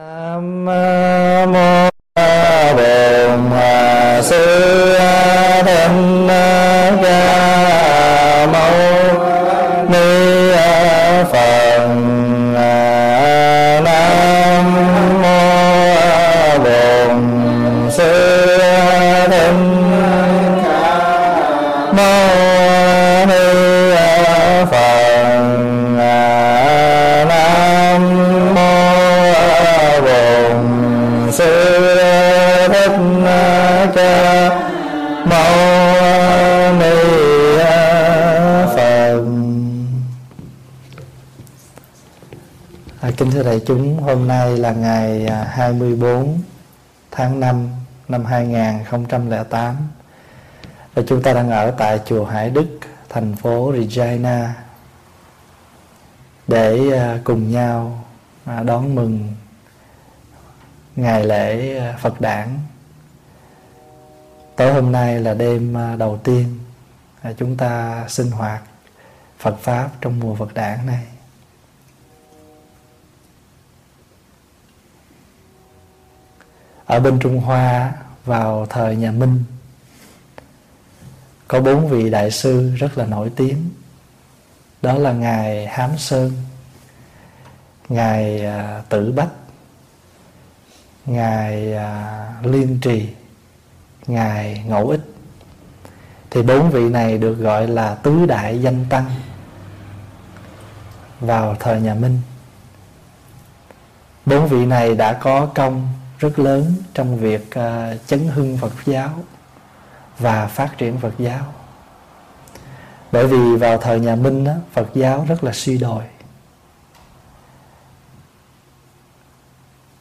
nam mô hôm nay là ngày à, 24 tháng 5 năm 2008 và chúng ta đang ở tại chùa Hải Đức, thành phố Regina để à, cùng nhau à, đón mừng ngày lễ Phật đản. Tối hôm nay là đêm đầu tiên chúng ta sinh hoạt Phật pháp trong mùa Phật đản này. Ở bên Trung Hoa, vào thời nhà Minh, có bốn vị đại sư rất là nổi tiếng. Đó là ngài Hám Sơn, ngài à, Tử Bách, ngài à, Liên Trì, ngài Ngẫu Ích. Thì bốn vị này được gọi là tứ đại danh tăng vào thời nhà Minh. Bốn vị này đã có công rất lớn trong việc à, chấn hưng Phật giáo và phát triển Phật giáo. Bởi vì vào thời nhà Minh đó, Phật giáo rất là suy đồi.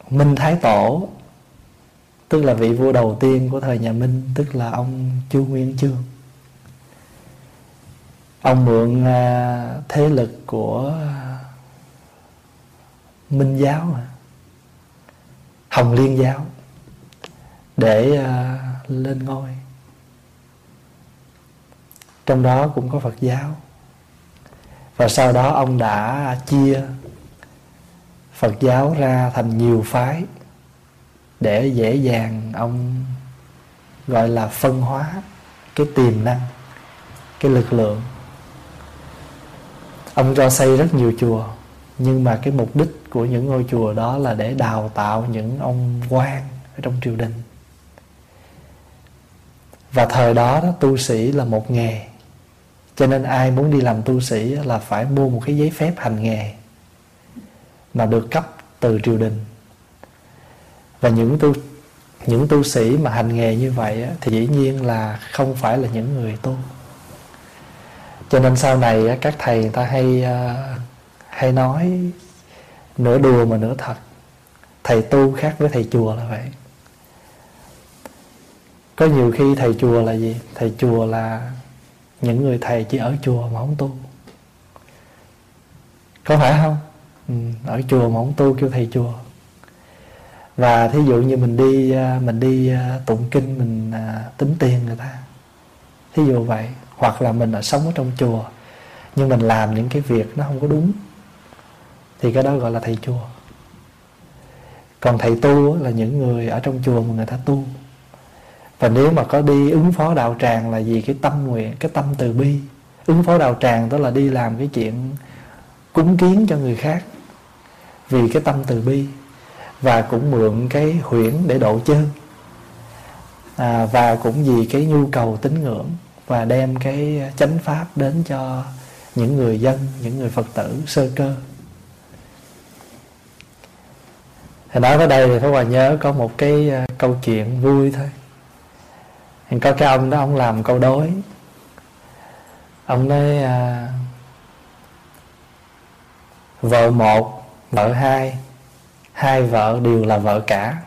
Minh Thái Tổ tức là vị vua đầu tiên của thời nhà Minh tức là ông Chu Nguyên Chương. Ông mượn à, thế lực của Minh giáo mà. Hồng Liên giáo để uh, lên ngôi. Trong đó cũng có Phật giáo. Và sau đó ông đã chia Phật giáo ra thành nhiều phái để dễ dàng ông gọi là phân hóa cái tiềm năng cái lực lượng. Ông cho xây rất nhiều chùa nhưng mà cái mục đích của những ngôi chùa đó là để đào tạo những ông quan ở trong triều đình. Và thời đó, đó tu sĩ là một nghề. Cho nên ai muốn đi làm tu sĩ là phải mua một cái giấy phép hành nghề mà được cấp từ triều đình. Và những tu những tu sĩ mà hành nghề như vậy thì dĩ nhiên là không phải là những người tu. Cho nên sau này các thầy người ta hay à, hay nói nửa đùa mà nửa thật thầy tu khác với thầy chùa là vậy. Có nhiều khi thầy chùa là gì? Thầy chùa là những người thầy chỉ ở chùa mà không tu. Có phải không? Ừ, ở chùa mà không tu kêu thầy chùa. Và thí dụ như mình đi à, mình đi à, tụng kinh mình à, tính tiền người ta. Thí dụ vậy. Hoặc là mình ở sống ở trong chùa nhưng mình làm những cái việc nó không có đúng thì cái đó gọi là thầy chùa. Còn thầy tu là những người ở trong chùa mà người ta tu. Và nếu mà có đi ứng phó đạo tràng là vì cái tâm nguyện cái tâm từ bi. Ứng phó đạo tràng đó là đi làm cái chuyện cúng kiến cho người khác vì cái tâm từ bi và cũng mượn cái huyễn để độ chân à, và cũng vì cái nhu cầu tín ngưỡng và đem cái chánh pháp đến cho những người dân những người phật tử sơ cơ. Thì nói tới đây thì Pháp Hòa nhớ có một cái ờ, câu chuyện vui thôi. Thì có cái ông đó ông làm câu đối. Ông nói à, vợ một vợ hai hai vợ đều là vợ cả.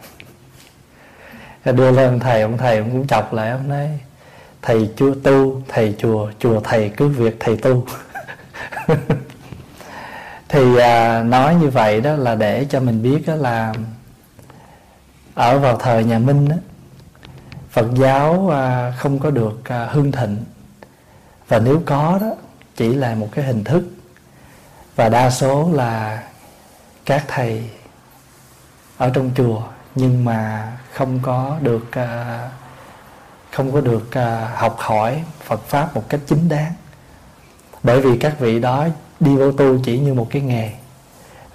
Đưa lên thầy ông thầy ông cũng chọc lại ông nói thầy chưa tu thầy chùa chùa thầy cứ việc thầy tu. thì à, nói như vậy đó là để cho mình biết đó là ở vào thời nhà Minh đó, Phật giáo à, không có được à, hưng thịnh. Và nếu có đó chỉ là một cái hình thức. Và đa số là các thầy ở trong chùa nhưng mà không có được à, không có được à, học hỏi Phật pháp một cách chính đáng. Bởi vì các vị đó đi vô tu chỉ như một cái nghề.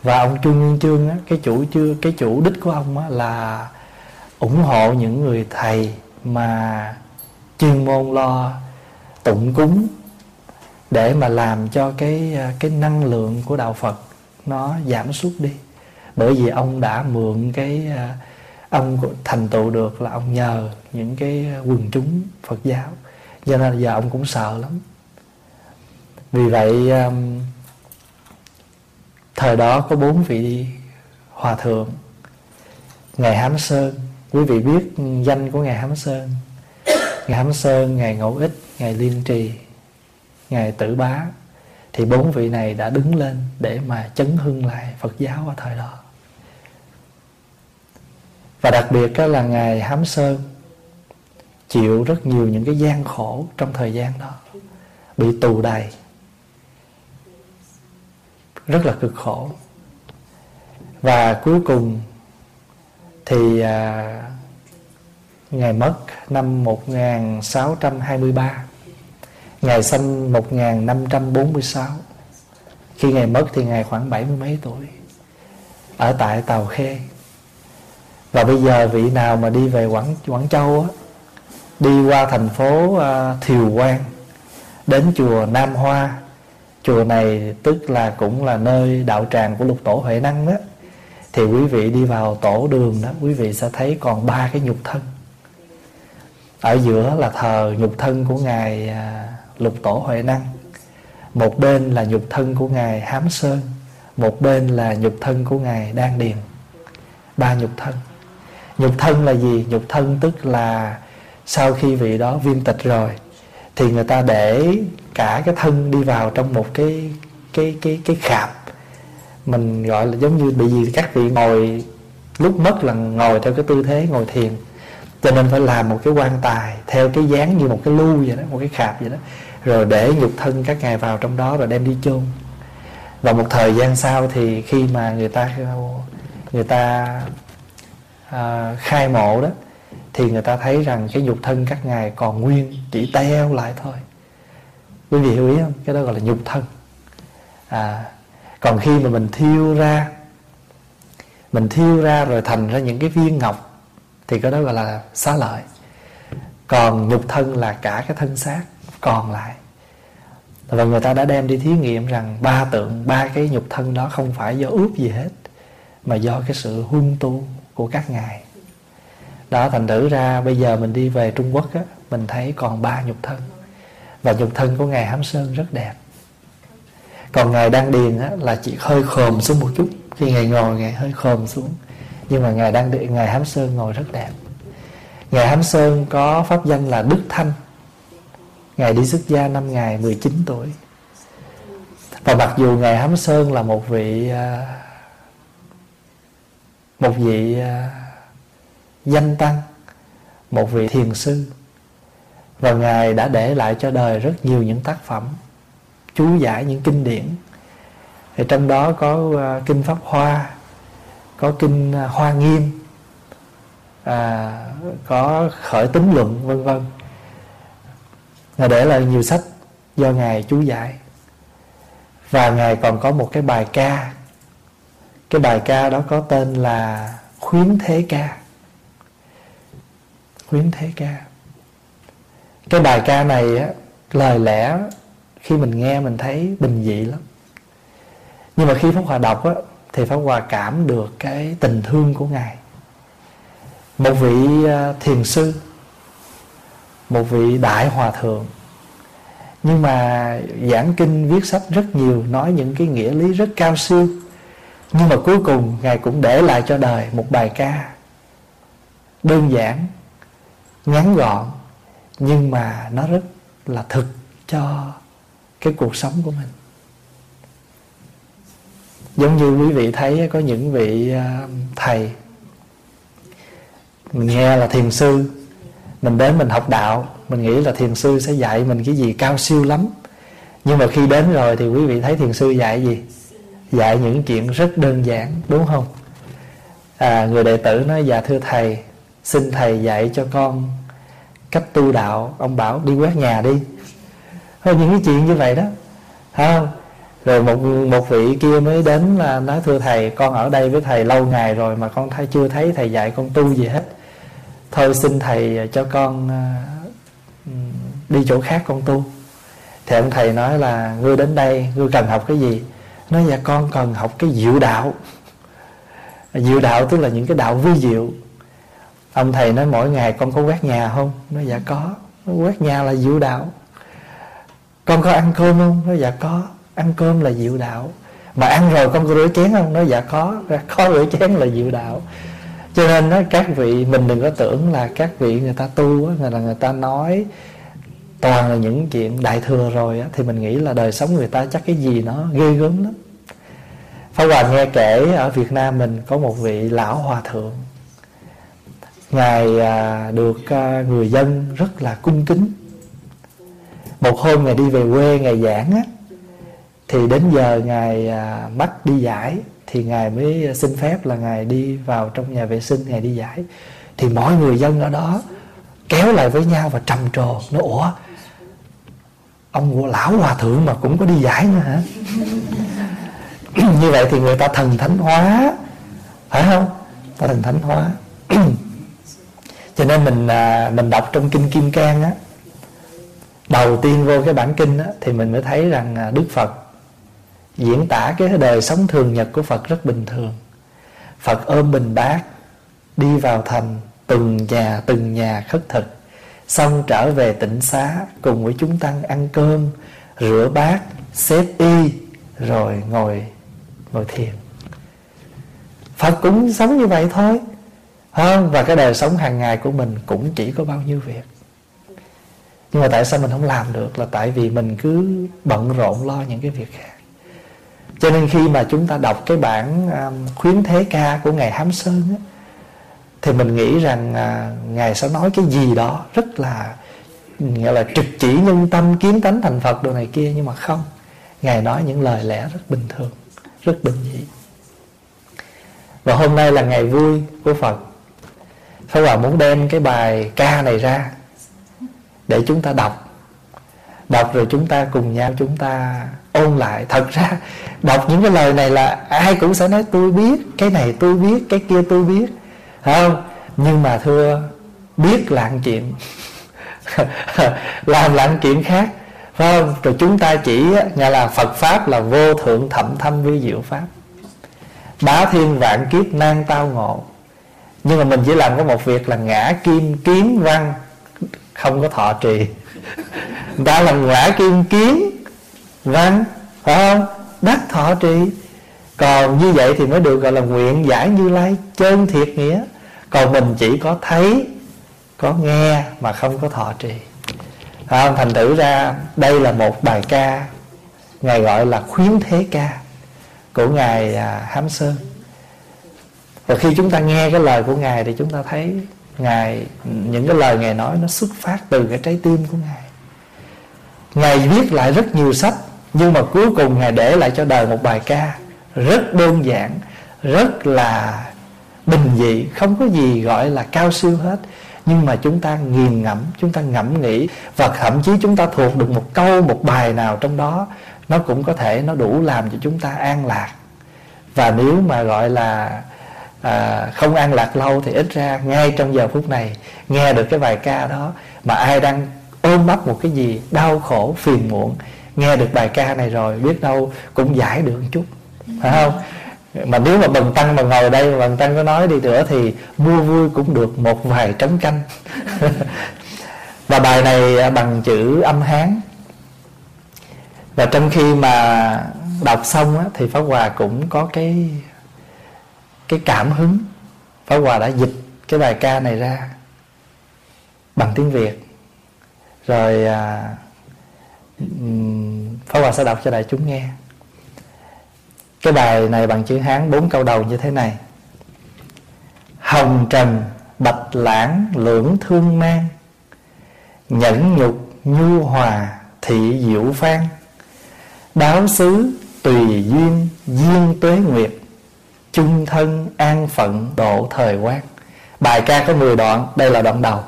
Và ông Trương Nguyên Trương á, cái chủ chưa cái chủ đích của ông á, là ủng hộ những người thầy mà chuyên môn lo tụng cúng để mà làm cho cái cái năng lượng của đạo Phật nó giảm sút đi. Bởi vì ông đã mượn cái ông thành tựu được là ông nhờ những cái quần chúng Phật giáo. Cho nên giờ ông cũng sợ lắm. Vì vậy um, thời đó có bốn vị hòa thượng, ngài hám sơn. Quý vị biết danh của ngài hám sơn. Ngài hám sơn, ngài ngẫu ích, ngài liên trì, ngài tử bá. Thì bốn vị này đã đứng lên để mà chấn hưng lại phật giáo ở thời đó. Và đặc biệt đó là ngài hám sơn chịu rất nhiều những cái gian khổ trong thời gian đó, bị tù đày rất là cực khổ. Và cuối cùng thì à, Ngài mất năm 1623 Ngài sinh 1546 Khi Ngài mất thì Ngài khoảng bảy mươi mấy tuổi. Ở tại Tàu Khê. Và bây giờ vị nào mà đi về Quảng, Quảng Châu á, Đi qua thành phố uh, Thiều Quang Đến chùa Nam Hoa chùa này tức là cũng là nơi đạo tràng của lục tổ huệ năng đó. Thì quý vị đi vào tổ đường đó, quý vị sẽ thấy còn ba cái nhục thân. Ở giữa là thờ nhục thân của ngài à, lục tổ huệ năng. Một bên là nhục thân của ngài hám sơn, một bên là nhục thân của ngài đan điền. Ba nhục thân. Nhục thân là gì? Nhục thân tức là sau khi vị đó viên tịch rồi thì người ta để cả cái thân đi vào trong một cái cái cái cái khạp. Mình gọi là giống như bị gì các vị ngồi lúc mất là ngồi theo cái tư thế ngồi thiền. Cho nên phải làm một cái quan tài theo cái dáng như một cái lu vậy đó một cái khạp vậy đó rồi để nhục thân các ngài vào trong đó rồi đem đi chôn. Và một thời gian sau thì khi mà người ta người ta à, khai mộ đó thì người ta thấy rằng cái nhục thân các ngài còn nguyên chỉ teo lại thôi. Quý vị hiểu ý không? Cái đó gọi là nhục thân. À, còn khi mà mình thiêu ra mình thiêu ra rồi thành ra những cái viên ngọc thì cái đó gọi là xá lợi. Còn nhục thân là cả cái thân xác còn lại. Và người ta đã đem đi thí nghiệm rằng ba tượng ba cái nhục thân đó không phải do ướp gì hết mà do cái sự huân tu của các ngài đó thành thử ra bây giờ mình đi về Trung Quốc á mình thấy còn ba nhục thân. Và nhục thân của ngài Hám Sơn rất đẹp. Còn ngài Đăng Điền á, là chỉ hơi khòm xuống một chút. Khi ngài ngồi ngài hơi khòm xuống. Nhưng mà ngài Đăng Điền ngài Hám Sơn ngồi rất đẹp. Ngài Hám Sơn có pháp danh là Đức Thanh. Ngài đi xuất gia năm ngày 19 tuổi. Và mặc dù ngài Hám Sơn là một vị à, một vị à, danh tăng một vị thiền sư. Và ngài đã để lại cho đời rất nhiều những tác phẩm chú giải những kinh điển. Thì trong đó có à, kinh pháp hoa có kinh à, hoa nghiêm à, có khởi tính luận vân vân. Ngài để lại nhiều sách do ngài chú giải. Và ngài còn có một cái bài ca. Cái bài ca đó có tên là khuyến thế ca khuyến thế ca. Cái bài ca này á, lời lẽ khi mình nghe mình thấy bình dị lắm. Nhưng mà khi pháp hòa đọc á, thì pháp hòa cảm được cái tình thương của ngài. Một vị à, thiền sư, một vị đại hòa thượng. Nhưng mà giảng kinh viết sách rất nhiều, nói những cái nghĩa lý rất cao siêu. Nhưng mà cuối cùng ngài cũng để lại cho đời một bài ca đơn giản ngắn gọn nhưng mà nó rất là thực cho cái cuộc sống của mình. Giống như quý vị thấy có những vị à, thầy mình nghe là thiền sư mình đến mình học đạo mình nghĩ là thiền sư sẽ dạy mình cái gì cao siêu lắm. Nhưng mà khi đến rồi thì quý vị thấy thiền sư dạy gì? Dạy những chuyện rất đơn giản đúng không? À, người đệ tử nói dạ thưa thầy xin thầy dạy cho con cách tu đạo. Ông bảo, đi quét nhà đi. Thôi những cái chuyện như vậy đó. Không? Rồi một một vị kia mới đến là nói, thưa thầy, con ở đây với thầy lâu ngày rồi mà con thấy, chưa thấy thầy dạy con tu gì hết. Thôi xin thầy cho con à, đi chỗ khác con tu. Thì ông thầy nói là, ngươi đến đây, ngươi cần học cái gì? Nói dạ con cần học cái diệu đạo. Diệu đạo tức là những cái đạo vi diệu ông thầy nói mỗi ngày con có quét nhà không? Nó dạ có. Quét nhà là diệu đạo. Con có ăn cơm không? Nó dạ có. Ăn cơm là diệu đạo. Mà ăn rồi con có rửa chén không? Nó dạ có. Có rửa chén là diệu đạo. Cho nên nói các vị, mình đừng có tưởng là các vị người ta tu người là người ta nói toàn là những chuyện đại thừa rồi thì mình nghĩ là đời sống người ta chắc cái gì nó ghê gớm lắm. Pháp Hòa nghe kể ở Việt Nam mình có một vị lão hòa thượng. Ngài à, được à, người dân rất là cung kính. Một hôm Ngài đi về quê, Ngài giảng á, Thì đến giờ Ngài à, bắt đi giải, Thì Ngài mới xin phép là Ngài đi vào trong nhà vệ sinh, Ngài đi giải. Thì mọi người dân ở đó kéo lại với nhau và trầm trồ Nó ủa, Ông lão hòa thượng mà cũng có đi giải nữa hả? Như vậy thì người ta thần thánh hóa, phải không? Ta thần thánh hóa. cho nên mình à, mình đọc trong kinh kim cang á, đầu tiên vô cái bản kinh á, thì mình mới thấy rằng à, đức phật diễn tả cái đời sống thường nhật của phật rất bình thường. Phật ôm bình bát, đi vào thành từng nhà từng nhà khất thực, xong trở về tịnh xá cùng với chúng tăng ăn cơm, rửa bát, xếp y, rồi ngồi ngồi thiền. Phật cũng sống như vậy thôi không? Và cái đời sống hàng ngày của mình cũng chỉ có bao nhiêu việc. Nhưng mà tại sao mình không làm được Là tại vì mình cứ bận rộn lo những cái việc khác. Cho nên khi mà chúng ta đọc cái bản um, khuyến thế ca của Ngài Hám Sơn á, Thì mình nghĩ rằng à, Ngài sẽ nói cái gì đó rất là nghĩa là trực chỉ nhân tâm kiến tánh thành Phật đồ này kia Nhưng mà không. Ngài nói những lời lẽ rất bình thường rất bình dị. Và hôm nay là ngày vui của Phật. Pháp Hòa muốn đem cái bài ca này ra Để chúng ta đọc. Đọc rồi chúng ta cùng nhau chúng ta ôn lại. Thật ra đọc những cái lời này là Ai cũng sẽ nói tôi biết Cái này tôi biết, cái kia tôi biết. Không? Nhưng mà thưa Biết là một chuyện Làm là một chuyện khác. Phải không? Rồi chúng ta chỉ nghe là phật pháp là vô thượng thậm thâm vi diệu pháp. Bá thiên vạn kiếp nan tao ngộ nhưng mà mình chỉ làm có một việc là ngã kim kiến văn không có thọ trì. Người ta là ngã kim kiến văn phải không? Đắc thọ trì. Còn như vậy thì mới được gọi là nguyện giải như lai chân thiệt nghĩa. Còn mình chỉ có thấy có nghe mà không có thọ trì. À, thành thử ra đây là một bài ca ngài gọi là khuyến thế ca của ngài à, hám sơn và khi chúng ta nghe cái lời của ngài thì chúng ta thấy ngài, những cái lời ngài nói nó xuất phát từ cái trái tim của ngài. Ngài viết lại rất nhiều sách, nhưng mà cuối cùng ngài để lại cho đời một bài ca rất đơn giản, rất là bình dị, không có gì gọi là cao siêu hết. Nhưng mà chúng ta nghiền ngẫm, chúng ta ngẫm nghĩ, và thậm chí chúng ta thuộc được một câu, một bài nào trong đó, nó cũng có thể nó đủ làm cho chúng ta an lạc. Và nếu mà gọi là à, không an lạc lâu thì ít ra ngay trong giờ phút này nghe được cái bài ca đó mà ai đang ôm mắt một cái gì đau khổ phiền muộn nghe được bài ca này rồi biết đâu cũng giải được một chút. Phải không? Mà nếu mà bần tăng mà ngồi đây mà bần tăng có nói đi nữa thì mua vui cũng được một vài trống canh. Và bài này à, bằng chữ âm hán. Và trong khi mà đọc xong á, thì pháp hòa cũng có cái cái cảm hứng. Pháp hòa đã dịch cái bài ca này ra bằng tiếng việt. Rồi à, pháp hòa sẽ đọc cho đại chúng nghe. Cái bài này bằng chữ Hán bốn câu đầu như thế này. Hồng trần bạch lãng lưỡng thương mang. Nhẫn nhục nhu hòa thị diệu phan Đáo xứ tùy duyên duyên tuế nguyệt chung thân, an phận, độ thời quán bài ca có 10 đoạn, đây là đoạn đầu.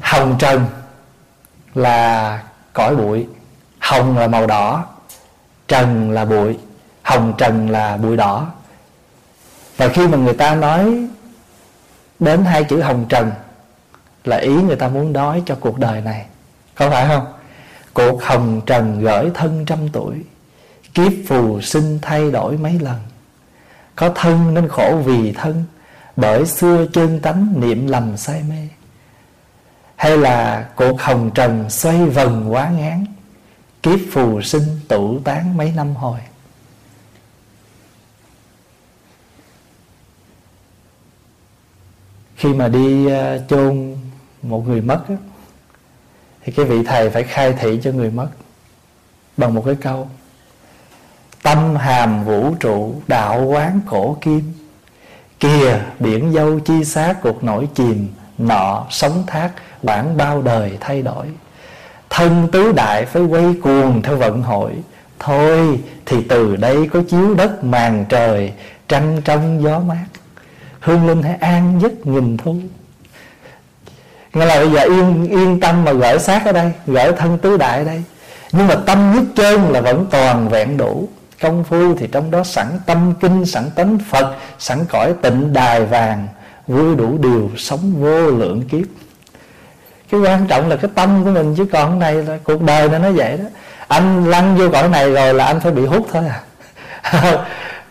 Hồng trần là cõi bụi, hồng là màu đỏ, trần là bụi, hồng trần là bụi đỏ. Và khi mà người ta nói đến hai chữ hồng trần, là ý người ta muốn nói cho cuộc đời này. Có phải không? Cuộc hồng trần gửi thân trăm tuổi kiếp phù sinh thay đổi mấy lần. Có thân nên khổ vì thân, bởi xưa chân tánh niệm lầm say mê. Hay là cuộc hồng trần xoay vần quá ngán, kiếp phù sinh tụ tán mấy năm hồi. Khi mà đi ờ, chôn một người mất thì cái vị thầy phải khai thị cho người mất bằng một cái câu tâm hàm vũ trụ, đạo quán cổ kim kìa, biển dâu chi xác cuộc nổi chìm, nọ sống thác bản bao đời thay đổi. Thân tứ đại phải quay cuồng theo vận hội. Thôi, thì từ đây có chiếu đất màn trời, trăng trong gió mát. Hương linh hãy an giấc nghìn thu. Nghĩa là bây giờ, yên yên tâm mà gửi xác ở đây, gửi thân tứ đại ở đây. Nhưng mà tâm nhất chân là vẫn toàn vẹn đủ công phu thì trong đó sẵn tâm kinh sẵn tánh phật sẵn cõi tịnh đài vàng vui đủ điều sống vô lượng kiếp. Cái quan trọng là cái tâm của mình chứ còn này là cuộc đời này nó vậy đó. Anh lăn vô cõi này rồi là anh phải bị hút thôi à.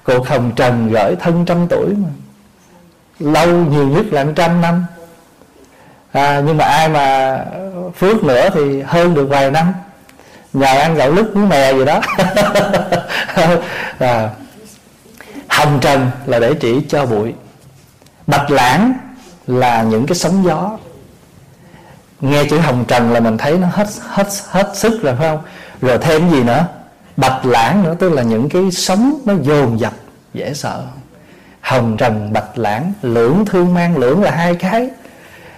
Cuộc hồng trần gửi thân trăm tuổi mà. Lâu nhiều nhất là trăm năm. À, nhưng mà ai mà phước nữa thì hơn được vài năm nhờ ăn gạo lứt với mè gì đó. À, hồng trần là để chỉ cho bụi. Bạch lãng là những cái sóng gió. Nghe chữ hồng trần là mình thấy nó hết hết hết sức rồi phải không? Rồi thêm gì nữa? Bạch lãng nữa tức là những cái sóng nó dồn dập dễ sợ. Hồng trần bạch lãng lưỡng thương mang lưỡng là hai cái.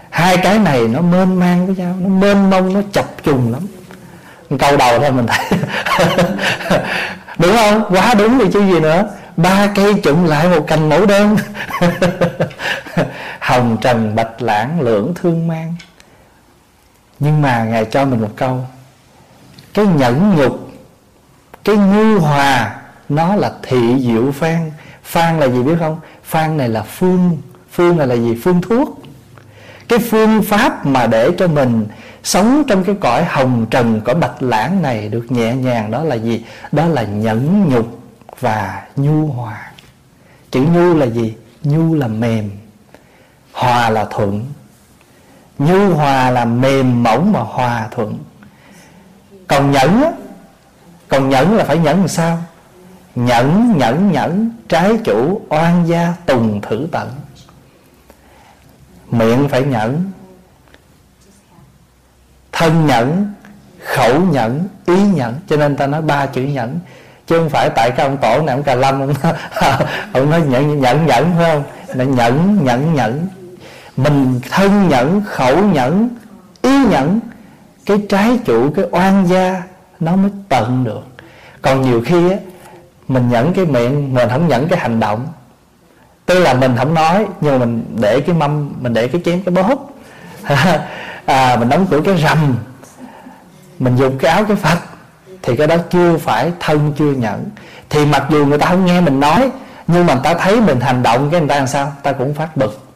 Hai cái này nó mênh mang với nhau nó mênh mông nó chập trùng lắm câu đầu thôi mình thấy. Đúng không? Quá đúng thì chứ gì nữa. Ba cây chụm lại một cành mẫu đơn. Hồng trần bạch lãng lưỡng thương mang. Nhưng mà ngài cho mình một câu. Cái nhẫn nhục, cái nhu hòa, nó là thị diệu phan. Phan là gì biết không? Phan này là phương. Phương này là gì? Phương thuốc. Cái phương pháp mà để cho mình sống trong cái cõi hồng trần cõi bạch lãng này được nhẹ nhàng đó là gì? Đó là nhẫn nhục và nhu hòa. Chữ nhu là gì? Nhu là mềm, hòa là thuận. Nhu hòa là mềm mỏng mà hòa thuận. Còn nhẫn á, còn nhẫn là phải nhẫn làm sao? Nhẫn nhẫn nhẫn, trái chủ oan gia tùng thử tận. Miệng phải nhẫn thân nhẫn khẩu nhẫn ý nhẫn. Cho nên ta nói ba chữ nhẫn. Chứ không phải tại cái ông tổ này ông cà lâm ông, ông nói nhẫn nhẫn nhẫn phải không? Là nhẫn nhẫn nhẫn. Mình thân nhẫn khẩu nhẫn ý nhẫn cái trái chủ cái oan gia nó mới tận được. Còn nhiều khi á mình nhẫn cái miệng mình không nhẫn cái hành động. Tức là mình không nói nhưng mà mình để cái mâm mình để cái chén cái bóp à, mình đóng cửa cái rầm mình dùng cái áo cái phật thì cái đó chưa phải thân chưa nhận. Thì mặc dù người ta không nghe mình nói nhưng mà người ta thấy mình hành động cái người ta làm sao? Ta cũng phát bực.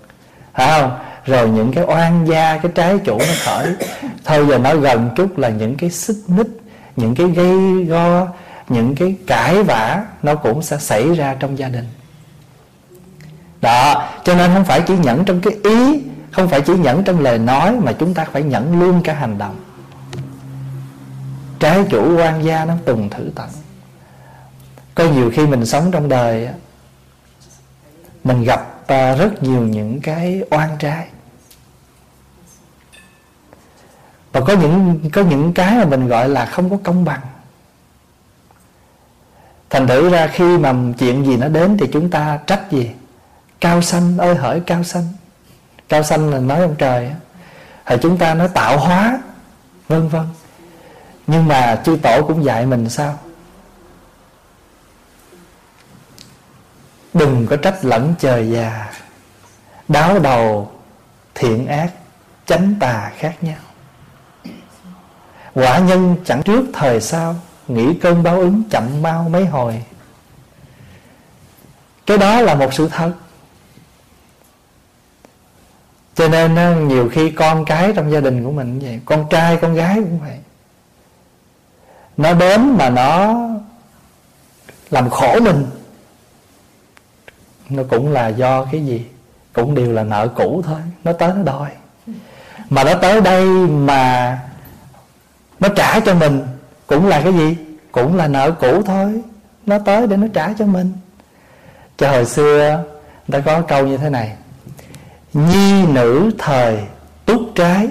Phải không? Rồi những cái oan gia cái trái chủ nó khởi. Thôi giờ nói gần chút là những cái xích mích những cái gây go những cái cãi vã nó cũng sẽ xảy ra trong gia đình. Đó cho nên không phải chỉ nhẫn trong cái ý không phải chỉ nhẫn trong lời nói mà chúng ta phải nhẫn luôn cả hành động. Trái chủ quan gia nó tùng thử tận. Có nhiều khi mình sống trong đời mình gặp à, rất nhiều những cái oan trái. Và có những có những cái mà mình gọi là không có công bằng. Thành thử ra khi mà chuyện gì nó đến thì chúng ta trách gì? Cao xanh ơi hỡi cao xanh cao xanh là nói ông trời thì chúng ta nói tạo hóa, vân vân. Nhưng mà chư tổ cũng dạy mình sao? Đừng có trách lẫn trời già, đáo đầu, thiện ác, chánh tà khác nhau. Quả nhân chẳng trước thời sau nghĩ cơn báo ứng chậm mau mấy hồi. Cái đó là một sự thật cho nên nhiều khi con cái trong gia đình của mình vậy, con trai, con gái cũng vậy. Nó đến mà nó làm khổ mình, nó cũng là do cái gì? Cũng đều là nợ cũ thôi, nó tới nó đòi. Mà nó tới đây mà nó trả cho mình, cũng là cái gì? Cũng là nợ cũ thôi, nó tới để nó trả cho mình. Cho hồi xưa, người ta có câu như thế này nhi nữ thời túc trái,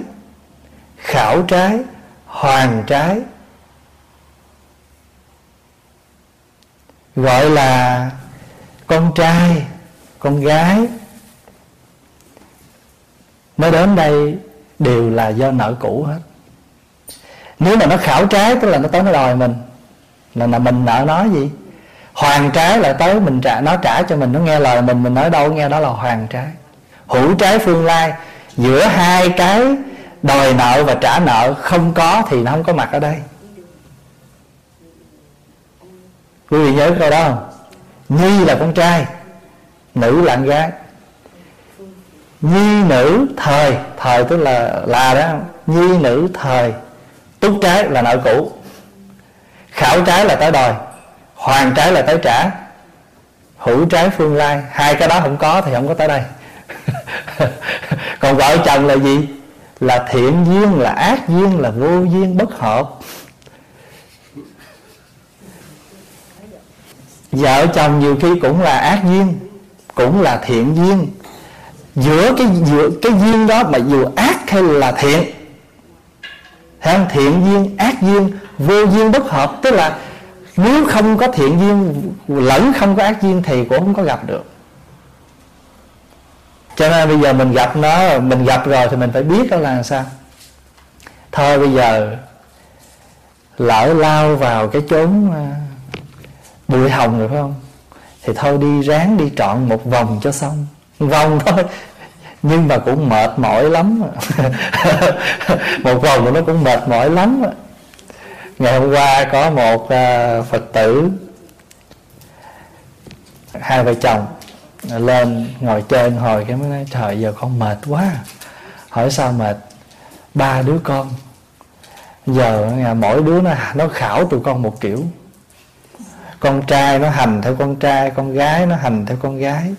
khảo trái hoàng trái. Gọi là con trai, con gái. Nó đến đây đều là do nợ cũ hết. Nếu mà nó khảo trái, tức là nó tới nó đòi mình, là là mình nợ nó gì? Hoàng trái là tới mình trả, nó trả cho mình, nó nghe lời mình mình nói đâu, nghe đó là hoàng trái hữu trái phương lai. Giữa hai cái đòi nợ và trả nợ không có thì nó không có mặt ở đây. Quý vị nhớ câu đó không? Nhi là con trai, nữ là con gái. Nhi nữ thời thời tức là là đó nhi nữ thời, túc trái là nợ cũ. Khảo trái là tới đòi hoàng trái là tới trả. Hữu trái phương lai, hai cái đó không có thì không có tới đây còn vợ chồng là gì? Là thiện duyên, là ác duyên, là vô duyên bất hợp. Vợ chồng nhiều khi cũng là ác duyên, cũng là thiện duyên. Giữa cái giữa cái duyên đó mà dù ác hay là thiện, Thấy không? thiện duyên, ác duyên, vô duyên bất hợp. Tức là nếu không có thiện duyên, lẫn không có ác duyên thì cũng không có gặp được cho nên bây giờ mình gặp nó, mình gặp rồi thì mình phải biết nó là sao. Thôi bây giờ, lỡ lao vào cái chốn à, bụi hồng rồi phải không? Thì thôi đi ráng đi trọn một vòng cho xong. Vòng thôi, nhưng mà cũng mệt mỏi lắm. Một vòng nó cũng mệt mỏi lắm. Ngày hôm qua có một à, phật tử, hai vợ chồng lên ngồi trên hồi cái mới nói, trời, giờ con mệt quá. Hỏi sao mệt? Ba đứa con. Giờ mỗi đứa nó nó khảo tụi con một kiểu. Con trai nó hành theo con trai, con gái nó hành theo con gái.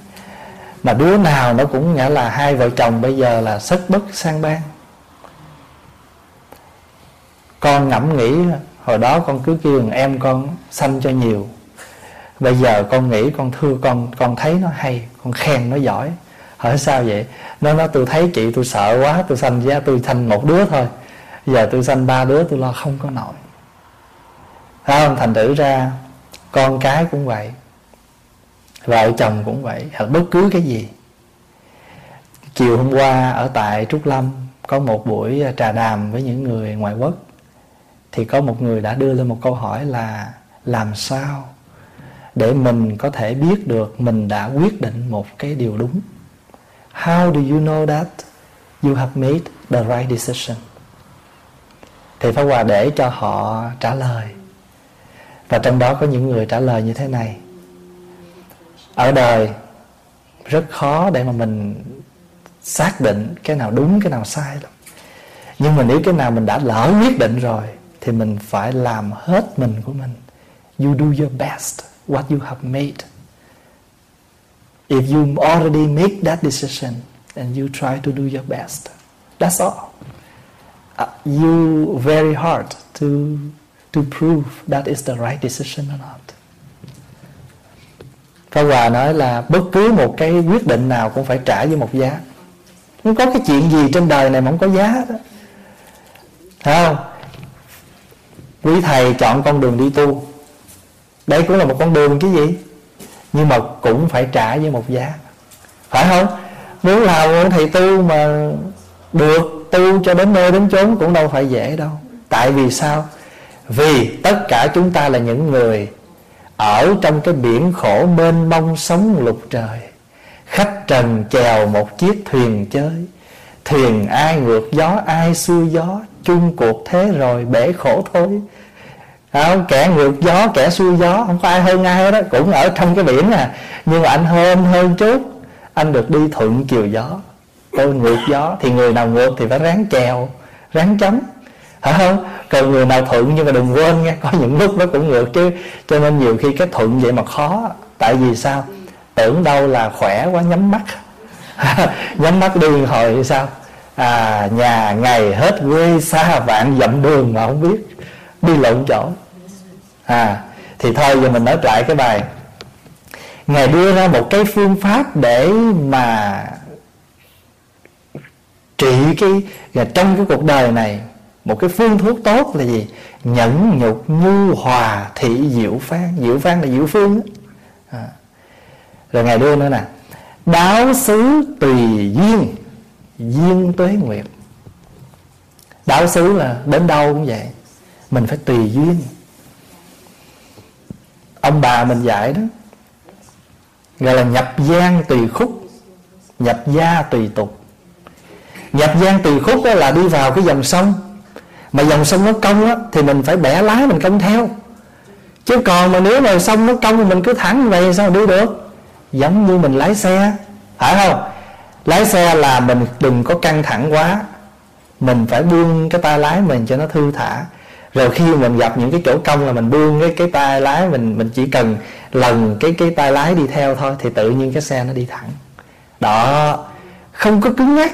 Mà đứa nào nó cũng nghĩa là hai vợ chồng bây giờ là sất bất sang ban. Con ngẫm nghĩ, hồi đó con cứ kêu em con sanh cho nhiều bây giờ con nghĩ, con thưa con con thấy nó hay, con khen nó giỏi. Hỏi sao vậy? Nó nói, tôi thấy chị tôi sợ quá, tôi sanh ra, tôi sanh một đứa thôi. Giờ tôi sanh ba đứa, tôi lo không có nổi. Thấy không? Thành thử ra, con cái cũng vậy, vợ chồng cũng vậy, hoặc bất cứ cái gì. Chiều hôm qua ở tại trúc lâm, có một buổi à, trà đàm với những người ngoại quốc. Thì có một người đã đưa lên một câu hỏi là, làm sao để mình có thể biết được mình đã quyết định một cái điều đúng. How do you know that you have made the right decision? Thì Pháp Hòa để cho họ trả lời. Và trong đó có những người trả lời như thế này. Ở đời, rất khó để mà mình xác định cái nào đúng, cái nào sai lắm. Nhưng mà nếu cái nào mình đã lỡ quyết định rồi, thì mình phải làm hết mình của mình. You do your best what you have made. If you already make that decision and you try to do your best. That's all. Uh, you very hard to to prove that is the right decision or not. Pháp Hòa nói là bất cứ một cái quyết định nào cũng phải trả với một giá. Không có cái chuyện gì trên đời này mà không có giá đó Thấy không? Quý thầy chọn con đường đi tu. Đây cũng là một con đường chứ gì? Nhưng mà cũng phải trả với một giá. Phải không? Muốn làm muốn thầy tu mà được tu cho đến nơi đến chốn cũng đâu phải dễ đâu. Tại vì sao? Vì tất cả chúng ta là những người ở trong cái biển khổ mênh mông sống lục trời. Khách trần chèo một chiếc thuyền chơi. Thuyền ai ngược gió, ai xuôi gió, chung cuộc thế rồi bể khổ thôi không? kẻ ngược gió, kẻ xuôi gió, không có ai hơn ai hết đó cũng ở trong cái biển à. Nhưng mà anh hơn hơn chút anh được đi thuận chiều gió. Tôi ngược gió, thì người nào ngược thì phải ráng chèo, ráng chống. Phải không còn người nào thuận nhưng mà đừng quên nghe có những lúc nó cũng ngược chứ. Cho nên nhiều khi cái thuận vậy mà khó. Tại vì sao? Tưởng đâu là khỏe quá, nhắm mắt. Nhắm mắt đi hồi thì sao? À nhà ngày hết quê xa, vạn dặm đường mà không biết. Đi lộn chỗ à thì thôi, giờ mình nói lại cái bài. Ngài đưa ra một cái phương pháp để mà trị cái, và trong cái cuộc đời này, một cái phương thuốc tốt là gì? Nhẫn nhục, nhu hòa, thị diệu phan diệu phan là diệu phương đó. À. rồi ngài đưa nữa nè. Đáo xứ tùy duyên duyên tuế nguyệt. Đáo xứ là đến đâu cũng vậy. Mình phải tùy duyên ông bà mình dạy đó. Gọi là nhập gian tùy khúc, nhập gia tùy tục. Nhập gian tùy khúc đó là đi vào cái dòng sông. Mà dòng sông nó cong á, thì mình phải bẻ lái mình cong theo. Chứ còn mà nếu mà sông nó cong mình cứ thẳng vậy sao đi được? Giống như mình lái xe, phải không? Lái xe là mình đừng có căng thẳng quá. Mình phải buông cái tay lái mình cho nó thư thả rồi khi mình gặp những cái chỗ cong là mình buông cái cái tay lái mình mình chỉ cần lần cái cái tay lái đi theo thôi thì tự nhiên cái xe nó đi thẳng. Đó không có cứng nhắc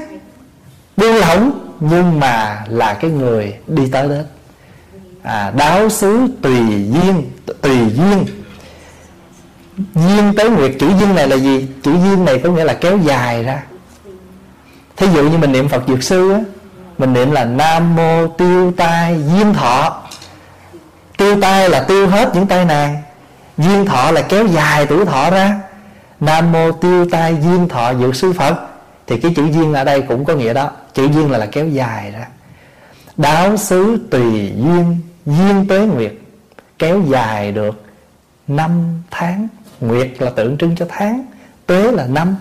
buông lỏng nhưng mà là cái người đi tới đến à, đáo xứ tùy duyên tùy duyên. Duyên tới nguyệt chữ duyên này là gì? Chữ duyên này có nghĩa là kéo dài ra. Thí dụ như mình niệm phật dược sư á mình niệm là nam mô tiêu tai diêm thọ. Tiêu tai là tiêu hết những tai này diêm thọ là kéo dài tuổi thọ ra. Nam mô tiêu tai diêm thọ dự sư phật. Thì cái chữ duyên ở đây cũng có nghĩa đó. Chữ duyên là là kéo dài ra. Đáo xứ tùy duyên duyên tế nguyệt. Kéo dài được năm tháng. Nguyệt là tượng trưng cho tháng, tuế là năm.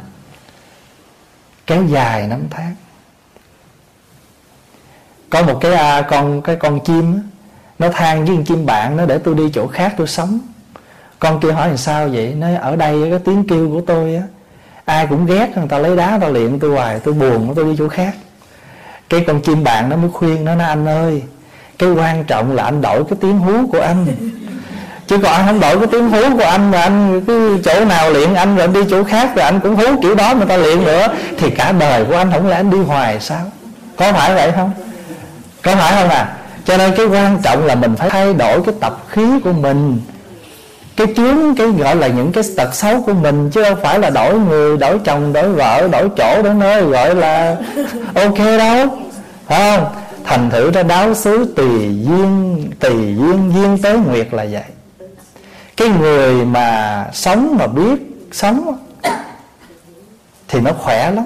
Kéo dài năm tháng có một cái à, con cái con chim nó than với con chim bạn nó để tôi đi chỗ khác tôi sống. Con kia hỏi làm sao vậy? Nó ở đây cái tiếng kêu của tôi á ai cũng ghét người ta lấy đá ta luyện tôi hoài tôi buồn tôi đi chỗ khác. Cái con chim bạn nó mới khuyên nó nói anh ơi cái quan trọng là anh đổi cái tiếng hú của anh. Chứ còn anh không đổi cái tiếng hú của anh mà anh cứ chỗ nào luyện anh rồi anh đi chỗ khác rồi anh cũng hú kiểu đó mà ta luyện nữa. Thì cả đời của anh không lẽ anh đi hoài sao? Có phải vậy không? Có phải không à? Cho nên cái quan trọng là mình phải thay đổi cái tập khí của mình. Cái chướng, cái gọi là những cái tật xấu của mình, chứ không phải là đổi người, đổi chồng, đổi vợ, đổi chỗ, đổi nơi, gọi là ok đâu. Phải không? Thành thử ra đáo xứ tùy duyên tùy duyên duyên tới nguyệt là vậy. Cái người mà sống mà biết sống thì nó khỏe lắm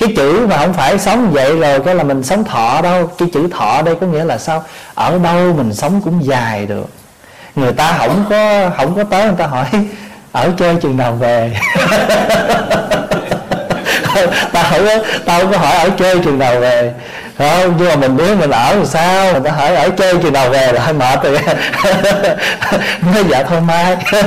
cái chữ mà không phải sống vậy rồi cái là mình sống thọ đâu. Cái chữ thọ đây có nghĩa là sao? Ở đâu mình sống cũng dài được. Người ta không có không có tới người ta hỏi, ở chơi chừng nào về? Ta không có, ta không có hỏi, ở chơi chừng nào về? Không, nhưng mà mình biết mình ở làm sao. Người ta hỏi, ở chơi chừng nào về? Là hơi mệt rồi. Nói dạ thôi mai.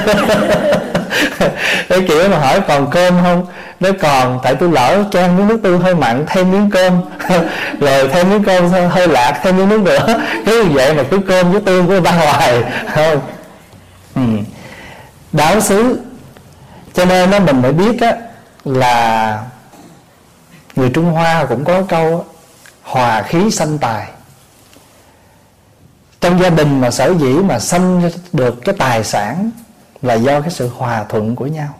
Cái kiểu mà hỏi còn cơm không? Nó còn, tại tôi lỡ trang miếng nước tương hơi mặn, thêm miếng cơm. Rồi thêm miếng cơm hơi lạc, thêm miếng nước nữa. Cứ vậy mà cứ cơm với tương cứ ba hoài. Không ừ. đáo xứ cho nên nó mình mới biết á, là người trung hoa cũng có câu hòa khí sanh tài. Trong gia đình mà sở dĩ mà sanh được cái tài sản là do cái sự hòa thuận của nhau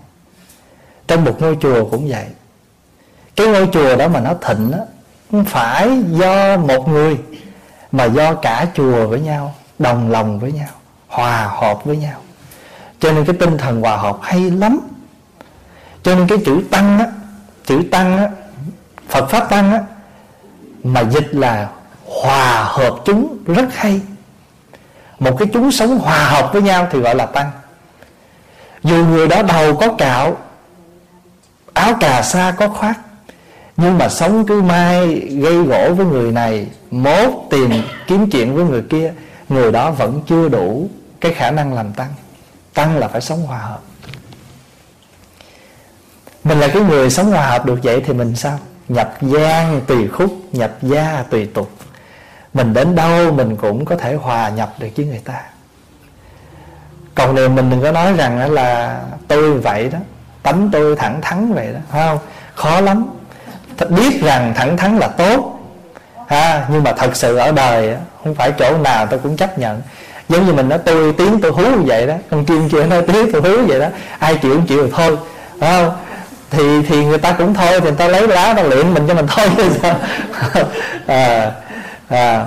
trong một ngôi chùa cũng vậy. Cái ngôi chùa đó mà nó thịnh á, không phải do một người, mà do cả chùa với nhau, đồng lòng với nhau, hòa hợp với nhau. Cho nên cái tinh thần hòa hợp hay lắm. Cho nên cái chữ tăng á, chữ tăng á, phật pháp tăng á, mà dịch là hòa hợp chúng rất hay. Một cái chúng sống hòa hợp với nhau thì gọi là tăng. Dù người đó đầu có cạo áo cà sa có khoác, nhưng mà sống cứ mai gây gỗ với người này, mốt tìm kiếm chuyện với người kia, người đó vẫn chưa đủ cái khả năng làm tăng. Tăng là phải sống hòa hợp. Mình là cái người sống hòa hợp được vậy thì mình sao? Nhập gian tùy khúc, nhập gia tùy tục. Mình đến đâu mình cũng có thể hòa nhập được với người ta. Còn nếu mình đừng có nói rằng là tôi vậy đó tánh tôi thẳng thắn vậy đó phải không? Khó lắm. Biết rằng thẳng thắn là tốt. Ha nhưng mà thật sự ở đời không phải chỗ nào tôi cũng chấp nhận. Giống như mình nói tôi tiếng tôi hú như vậy đó. Con chim kia nói tiếng tôi hú vậy đó. Ai chịu không chịu thì thôi phải không? Thì thì người ta cũng thôi thì người ta lấy lá ta luyện mình cho mình thôi. À, à,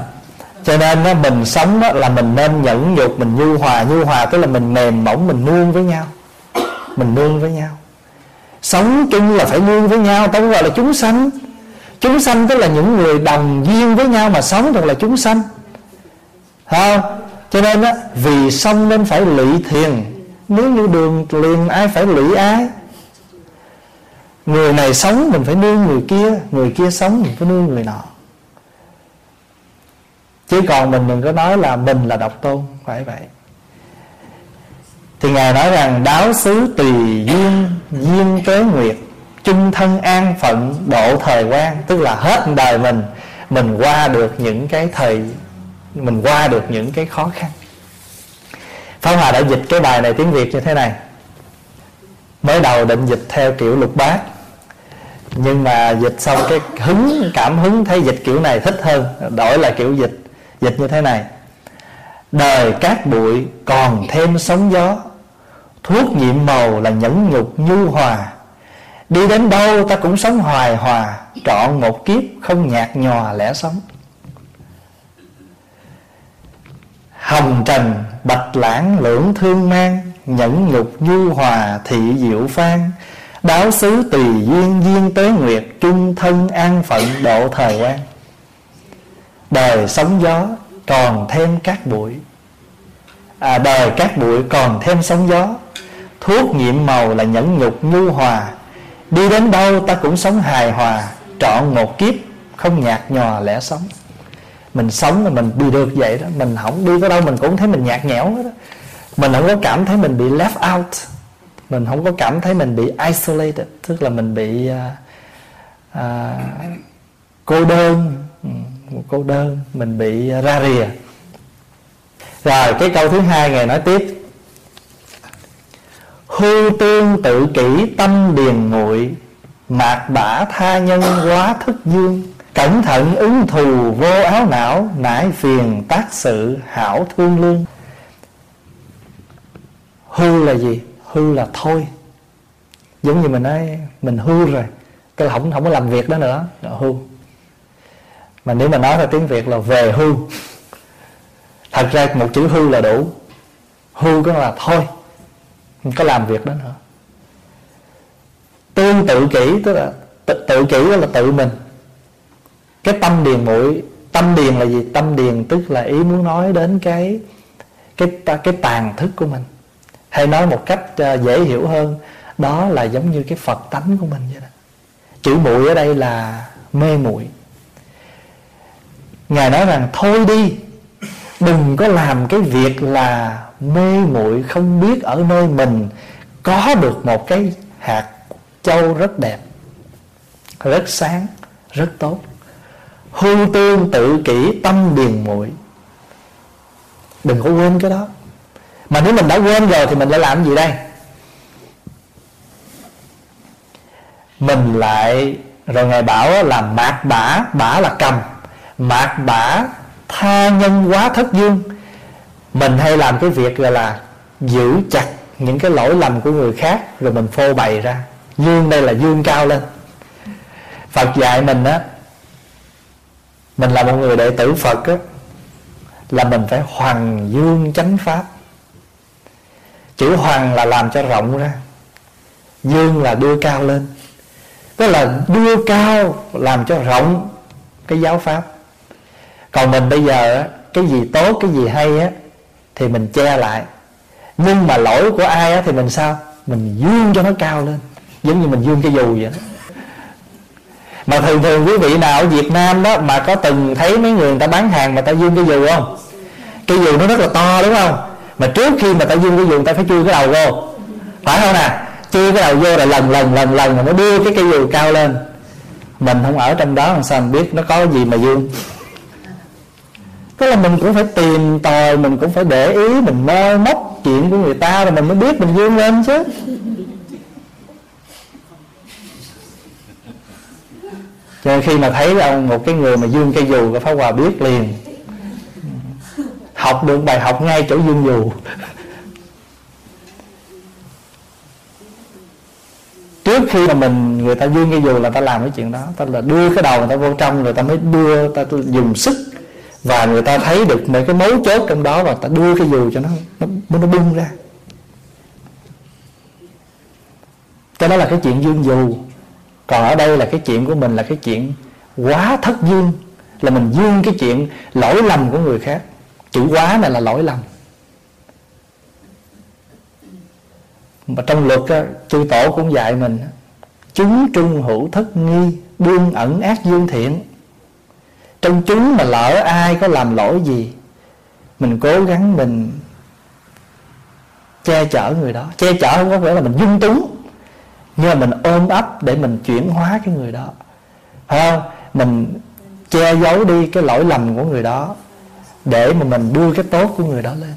cho nên đó, mình sống đó là mình nên nhẫn nhục mình nhu hòa. Nhu hòa tức là mình mềm mỏng mình nuông với nhau. Mình nuông với nhau sống chung là phải nương với nhau, ta gọi là chúng sanh. Chúng sanh tức là những người đồng duyên với nhau mà sống thật là chúng sanh. Không? Cho nên á, vì xong nên phải lụy thiền nếu như đường liền ai phải lụy ai. Người này sống mình phải nương người kia người kia sống mình phải nương người nọ. Chứ còn mình đừng có nói là mình là độc tôn, phải vậy thì ngài nói rằng, đáo xứ tùy duyên duyên tế nguyệt, chung thân an phận, độ thời quan. Tức là hết đời mình mình qua được những cái thời, mình qua được những cái khó khăn. Pháp Hòa đã dịch cái bài này tiếng Việt như thế này. Mới đầu định dịch theo kiểu lục bát, Nhưng mà dịch xong cái hứng, cảm hứng thấy dịch kiểu này thích hơn, Đổi là kiểu dịch Dịch như thế này. Đời cát bụi còn thêm sóng gió. Thuốc nhiệm màu là nhẫn nhục nhu hòa. Đi đến đâu ta cũng sống hoài hòa, Trọn một kiếp không nhạt nhòa lẽ sống. Hồng trần, bạch lãng lưỡng thương mang, Nhẫn nhục nhu hòa thị diệu phan Đáo xứ tùy duyên duyên tế nguyệt, Trung thân an phận độ thời quan. Đời sóng gió còn thêm cát bụi. À, Đời cát bụi còn thêm sóng gió. Thuốc nhiệm màu là nhẫn nhục nhu hòa. Đi đến đâu ta cũng sống hài hòa Trọn một kiếp không nhạt nhòa lẽ sống. Mình sống là mình đi được vậy đó Mình không đi tới đâu mình cũng thấy mình nhạt nhẽo đó Mình không có cảm thấy mình bị left out. Mình không có cảm thấy mình bị isolated Tức là mình bị uh, uh, cô đơn. Ừ. Cô đơn Mình bị à, ra rìa. Rồi cái câu thứ hai Ngài nói tiếp. Hư tương tự kỷ tâm điền nguội Mạc bả tha nhân quá thức dương. Cẩn thận ứng thù vô áo não Nãi phiền tác sự hảo thương lương. Hư là gì? Hư là thôi. Giống như mình nói Mình hư rồi Cái là không, không có làm việc đó nữa. Hư. Mà nếu mà nói theo tiếng Việt là về hư Thật ra một chữ hư là đủ. Hư có là thôi không có làm việc đó nữa. Tương tự kỷ tức là tự, tự kỷ đó là tự mình. Cái tâm điền mũi tâm điền là gì? Tâm điền tức là ý muốn nói đến cái cái cái tàn thức của mình. Hay nói một cách ờ, dễ hiểu hơn đó là giống như cái phật tánh của mình vậy đó. Chữ muội ở đây là mê muội ngài nói rằng, thôi đi, đừng có làm cái việc là mê muội không biết ở nơi mình có được một cái hạt châu rất đẹp, rất sáng, rất tốt. Hư tương tự kỷ tâm điền muội. Đừng có quên cái đó. Mà nếu mình đã quên rồi thì mình lại làm gì đây? Mình lại, rồi ngài bảo là mạc bả bả là cầm mạc bả tha nhân quá thất dương. Mình hay làm cái việc gọi là giữ chặt những cái lỗi lầm của người khác rồi mình phô bày ra. Dương đây là dương cao lên. Phật dạy mình á, mình là một người đệ tử phật á, là mình phải hoàng dương chánh pháp. Chữ hoàng là làm cho rộng ra. Dương là đưa cao lên. Tức là đưa cao làm cho rộng cái giáo pháp còn mình bây giờ cái gì tốt cái gì hay á thì mình che lại. Nhưng mà lỗi của ai á, thì mình sao? Mình dương cho nó cao lên giống như mình dương cái dù vậy đó. Mà thường thường quý vị nào ở Việt Nam đó mà có từng thấy mấy người người ta bán hàng mà ta dương cái dù không? Cái dù nó rất là to đúng không? Mà trước khi mà ta dương cái dù người ta phải chui cái đầu vô. Phải không nè? Chui cái đầu vô là lần lần lần lần mà nó đưa cái cây dù cao lên. Mình không ở trong đó làm sao mình biết nó có gì mà dương? Tức là mình cũng phải tìm tòi, mình cũng phải để ý, mình mơ móc chuyện của người ta rồi mình mới biết mình dương lên chứ. Cho nên khi mà thấy ông một cái người mà dương cây dù cái phá hòa biết liền. Học được bài học ngay chỗ dương dù. Trước khi mà mình, người ta dương cây dù là ta làm cái chuyện đó. Ta là đưa cái đầu người ta vô trong rồi ta mới đưa, ta dùng sức và người ta thấy được mấy cái mấu chốt trong đó và ta đưa cái dù cho nó nó, nó bung ra. Cho đó là cái chuyện dương dù. Còn ở đây là cái chuyện của mình là cái chuyện quá thất dương là mình dương cái chuyện lỗi lầm của người khác. Chữ quá này là lỗi lầm. Mà trong luật á, chư tổ cũng dạy mình chúng trung hữu thất nghi đương ẩn ác dương thiện trong chúng mà lỡ ai có làm lỗi gì, mình cố gắng mình che chở người đó. Che chở không có nghĩa là mình dung túng, nhưng mà mình ôm ấp để mình chuyển hóa cái người đó. Phải không? Mình che giấu đi cái lỗi lầm của người đó để mà mình đưa cái tốt của người đó lên.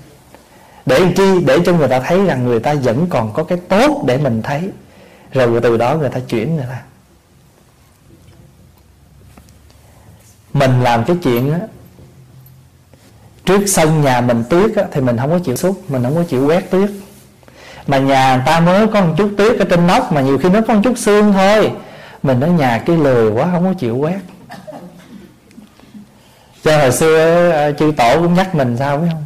Để chi? Để cho người ta thấy rằng người ta vẫn còn có cái tốt để mình thấy. Rồi từ đó người ta chuyển người ta. Mình làm cái chuyện á trước sân nhà mình tuyết á, thì mình không có chịu xúc mình không có chịu quét tuyết. Mà nhà người ta mới có một chút tuyết ở trên nóc mà nhiều khi nó có một chút xương thôi. Mình ở nhà cái lười quá không có chịu quét. Cho hồi xưa ờ, chư tổ cũng nhắc mình sao biết không?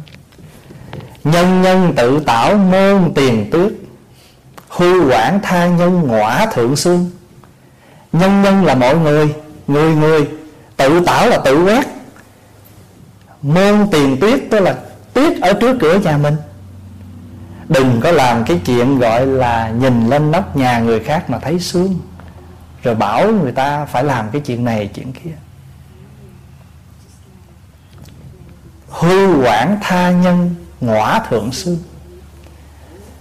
Nhân nhân tự tảo môn tiền tuyết hư quản tha nhân ngõa thượng xương. Nhân nhân là mọi người người người tự tảo là tự quét. Môn tiền tuyết, tức là tuyết ở trước cửa nhà mình. Đừng có làm cái chuyện gọi là nhìn lên nóc nhà người khác mà thấy sướng. Rồi bảo người ta phải làm cái chuyện này, chuyện kia. Hư quản tha nhân, ngõa thượng sư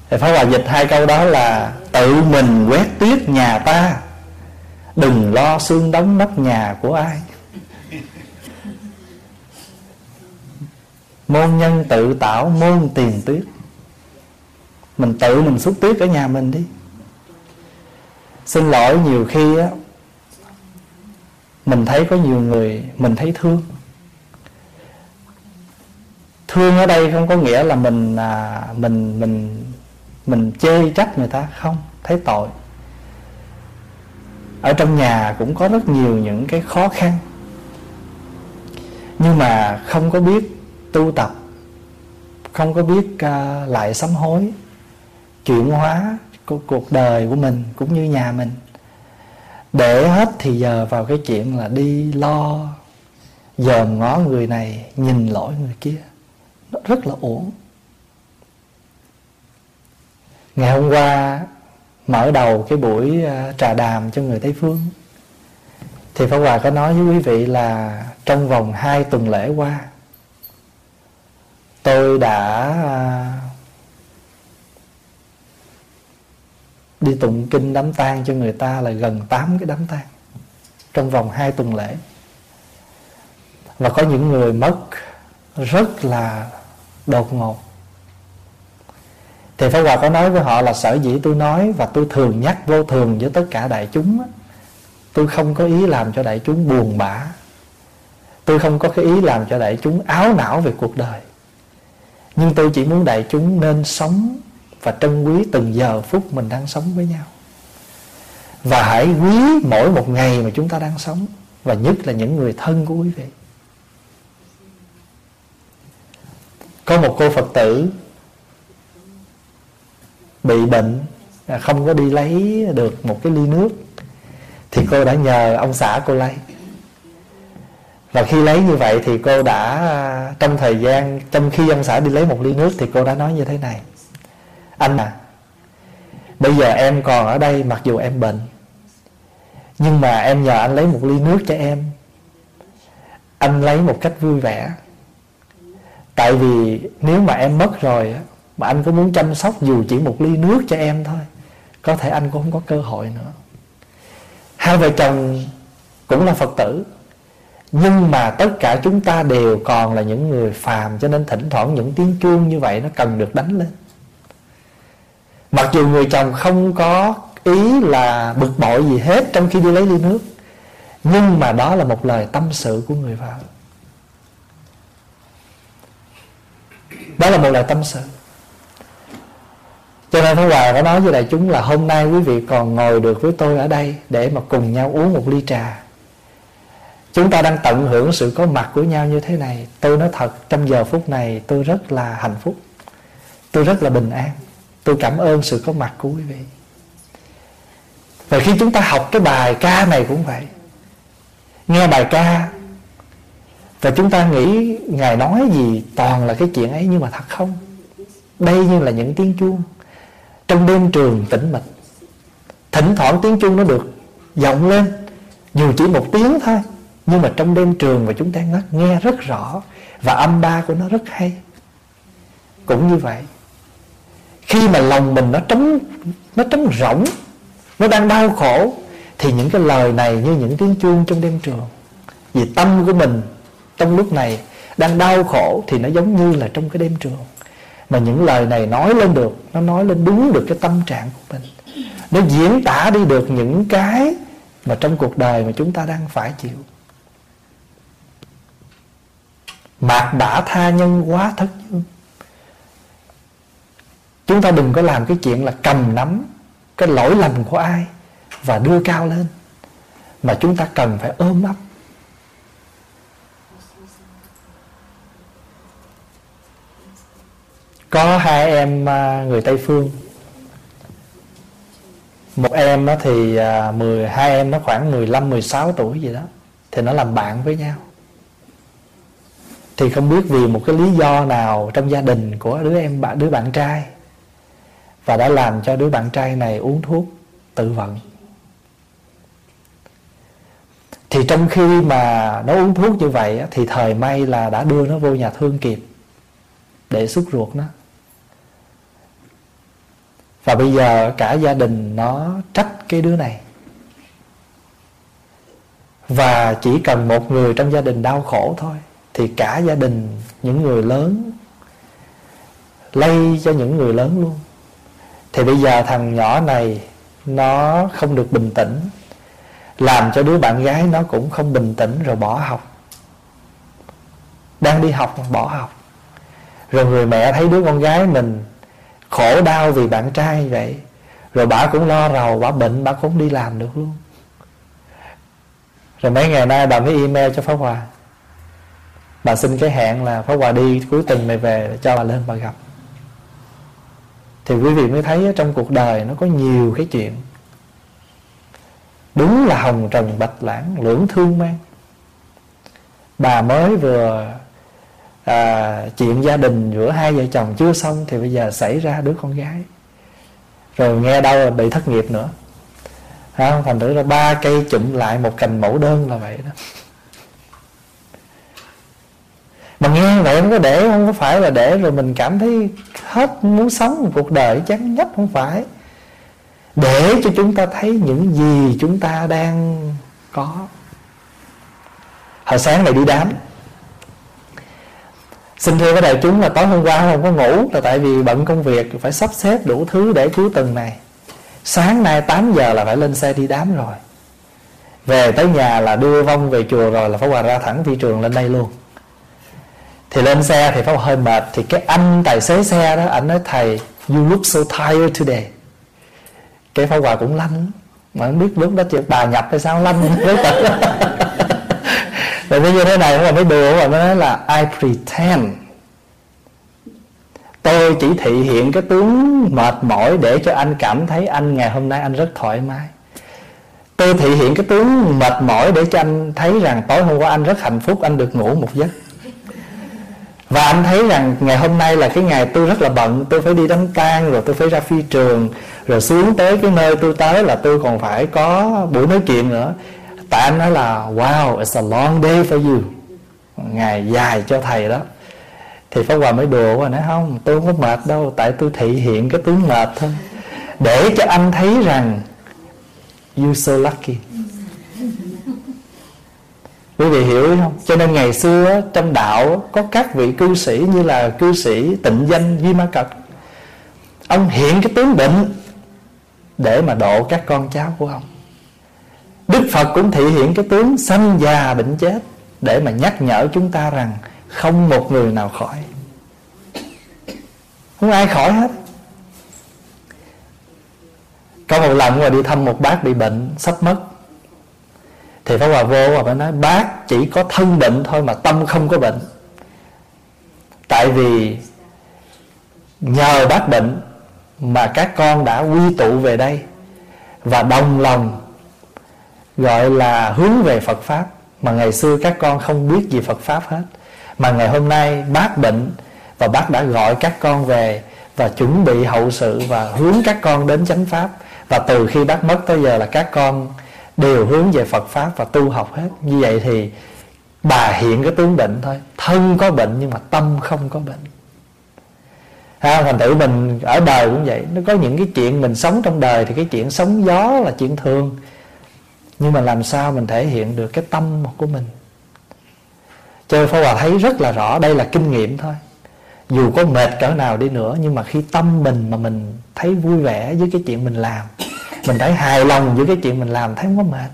thì Pháp Hòa dịch hai câu đó là Tự mình quét tuyết nhà ta, Đừng lo xương đóng nóc nhà của ai. Môn nhân tự tạo môn tiền tuyết. Mình tự mình xúc tuyết ở nhà mình đi. Xin lỗi nhiều khi á Mình thấy có nhiều người Mình thấy thương. Thương ở đây không có nghĩa là mình à, mình mình mình chê trách người ta không thấy tội. Ở trong nhà cũng có rất nhiều những cái khó khăn. Nhưng mà không có biết tu tập không có biết uh, lại sám hối chuyển hóa của cuộc đời của mình cũng như nhà mình. Để hết thì giờ vào cái chuyện là đi lo dòm ngó người này nhìn lỗi người kia. Nó rất là uổng. Ngày hôm qua mở đầu cái buổi à, trà đàm cho người tây phương. Thì pháp hòa có nói với quý vị là trong vòng hai tuần lễ qua tôi đã à, đi tụng kinh đám tang cho người ta là gần 8 cái đám tang trong vòng hai tuần lễ. Và có những người mất rất là đột ngột. Thì Pháp Hòa có nói với họ là sở dĩ tôi nói và tôi thường nhắc vô thường với tất cả đại chúng tôi không có ý làm cho đại chúng buồn bã. Tôi không có cái ý làm cho đại chúng áo não về cuộc đời nhưng tôi chỉ muốn đại chúng nên sống và trân quý từng giờ phút mình đang sống với nhau. Và hãy quý mỗi một ngày mà chúng ta đang sống, và nhất là những người thân của quý vị. Có một cô phật tử bị bệnh à, không có đi lấy được một cái ly nước, thì cô đã nhờ ông xã cô lấy và khi lấy như vậy thì cô đã à, trong thời gian, trong khi ông xã đi lấy một ly nước thì cô đã nói như thế này. Anh à bây giờ em còn ở đây mặc dù em bệnh, nhưng mà em nhờ anh lấy một ly nước cho em. Anh lấy một cách vui vẻ. Tại vì nếu mà em mất rồi mà anh có muốn chăm sóc dù chỉ một ly nước cho em thôi, có thể anh cũng không có cơ hội nữa. Hai vợ chồng cũng là phật tử nhưng mà tất cả chúng ta đều còn là những người phàm, cho nên thỉnh thoảng những tiếng chuông như vậy nó cần được đánh lên. Mặc dù người chồng không có ý là bực bội gì hết trong khi đi lấy ly nước, nhưng mà đó là một lời tâm sự của người vợ đó là một lời tâm sự. Cho nên Pháp Hòa có nói với đại chúng là hôm nay quý vị còn ngồi được với tôi ở đây để mà cùng nhau uống một ly trà. Chúng ta đang tận hưởng sự có mặt của nhau như thế này. Tôi nói thật, trong giờ phút này tôi rất là hạnh phúc. Tôi rất là bình an. Tôi cảm ơn sự có mặt của quý vị. Và khi chúng ta học cái bài ca này cũng vậy. Nghe bài ca, và chúng ta nghĩ Ngài nói gì toàn là cái chuyện ấy nhưng mà thật không Đây như là những tiếng chuông trong đêm trường tĩnh mịch thỉnh thoảng tiếng chuông nó được vọng lên, dù chỉ một tiếng thôi nhưng mà trong đêm trường mà chúng ta nghe rất rõ và âm ba của nó rất hay. Cũng như vậy, khi mà lòng mình nó trống nó trống rỗng, nó đang đau khổ, thì những cái lời này như những tiếng chuông trong đêm trường. Vì tâm của mình trong lúc này đang đau khổ thì nó giống như là trong cái đêm trường. Mà những lời này nói lên được, nó nói lên đúng được cái tâm trạng của mình. Nó diễn tả đi được những cái mà trong cuộc đời mà chúng ta đang phải chịu. Mạc đã tha nhân quá thất dương chúng ta đừng có làm cái chuyện là cầm nắm cái lỗi lầm của ai và đưa cao lên. Mà chúng ta cần phải ôm ấp. Có hai em à, người tây phương. Một em nó thì à, mười hai em nó khoảng 15 16 tuổi gì đó. Thì nó làm bạn với nhau thì không biết vì một cái lý do nào trong gia đình của đứa em bạn, đứa bạn trai và đã làm cho đứa bạn trai này uống thuốc tự vận. Thì trong khi mà nó uống thuốc như vậy thì thời may là đã đưa nó vô nhà thương kịp để xúc ruột nó. Và bây giờ cả gia đình nó trách cái đứa này. Và chỉ cần một người trong gia đình đau khổ thôi thì cả gia đình, những người lớn, lây cho những người lớn luôn. Thì bây giờ thằng nhỏ này, nó không được bình tĩnh. Làm cho đứa bạn gái nó cũng không bình tĩnh rồi bỏ học. Đang đi học mà bỏ học. Rồi người mẹ thấy đứa con gái mình khổ đau vì bạn trai vậy, rồi bà cũng lo rầu, bà bệnh, bà cũng đi làm được luôn. Rồi mấy ngày nay bà mới email cho Pháp Hòa. Bà xin cái hẹn là Pháp Hòa đi cuối tuần này về cho bà lên bà gặp. Thì quý vị mới thấy trong cuộc đời nó có nhiều cái chuyện. Đúng là hồng trần bạch lãng lưỡng thương mang. Bà mới vừa à, chuyện gia đình giữa hai vợ chồng chưa xong thì bây giờ xảy ra đứa con gái. Rồi nghe đâu là bị thất nghiệp nữa. À, thành thử ra ba cây chụm lại một cành mẫu đơn là vậy đó mà nghe vậy không có để không? Có phải là để rồi mình cảm thấy hết muốn sống một cuộc đời chán nhất không phải? Để cho chúng ta thấy những gì chúng ta đang có. Hồi sáng này đi đám. Xin thưa các đại chúng là tối hôm qua không có ngủ là tại vì bận công việc, phải sắp xếp đủ thứ để cuối tuần này. Sáng nay 8 giờ là phải lên xe đi đám rồi. Về tới nhà là đưa vong về chùa rồi là phải hòa ra thẳng phi trường lên đây luôn thì lên xe thì phải hơi mệt. Thì cái anh tài xế xe đó anh nói thầy you look so tired today. Cái pháo hòa cũng lanh. Mà không biết lúc đó chuyện bà nhập hay sao lanh với Tại vì như thế này mà mới đùa mà nó nói là I pretend. Tôi chỉ thị hiện cái tướng mệt mỏi để cho anh cảm thấy anh ngày hôm nay anh rất thoải mái. Tôi thể hiện cái tướng mệt mỏi để cho anh thấy rằng tối hôm qua anh rất hạnh phúc anh được ngủ một giấc và anh thấy rằng ngày hôm nay là cái ngày tôi rất là bận. Tôi phải đi đám tang rồi tôi phải ra phi trường, rồi xuống tới cái nơi tôi tới là tôi còn phải có buổi nói chuyện nữa. Tại anh nói là, wow, it's a long day for you. Ngày dài cho thầy đó. Thì pháp hòa mới đùa và nói, không, tôi không có mệt đâu, tại tôi thị hiện cái tướng mệt thôi. Để cho anh thấy rằng you so lucky quý vị hiểu không? Cho nên ngày xưa trong đạo có các vị cư sĩ như là cư sĩ tịnh danh Duy Ma Cật ông hiện cái tướng bệnh để mà độ các con cháu của ông. Đức Phật cũng thị hiện cái tướng sanh già bệnh chết để mà nhắc nhở chúng ta rằng không một người nào khỏi. Không ai khỏi hết. Có một lần mà đi thăm một bác bị bệnh, sắp mất thì Pháp Hòa vô và phải nói, bác chỉ có thân bệnh thôi mà tâm không có bệnh. Tại vì nhờ bác bệnh mà các con đã quy tụ về đây và đồng lòng, gọi là hướng về Phật pháp. Mà ngày xưa các con không biết gì Phật pháp hết. Mà ngày hôm nay bác bệnh và bác đã gọi các con về và chuẩn bị hậu sự và hướng các con đến chánh pháp. Và từ khi bác mất tới giờ là các con đều hướng về Phật pháp và tu học hết. Như vậy thì bà hiện cái tướng bệnh thôi. Thân có bệnh nhưng mà tâm không có bệnh. Ha, thành tựu mình ở đời cũng vậy. Nó có những cái chuyện mình sống trong đời thì cái chuyện sống gió là chuyện thường. Nhưng mà làm sao mình thể hiện được cái tâm của mình? Cho nên Pháp Hòa thấy rất là rõ đây là kinh nghiệm thôi. Dù có mệt cỡ nào đi nữa nhưng mà khi tâm mình mà mình thấy vui vẻ với cái chuyện mình làm mình thấy hài lòng với cái chuyện mình làm thấy không có mệt.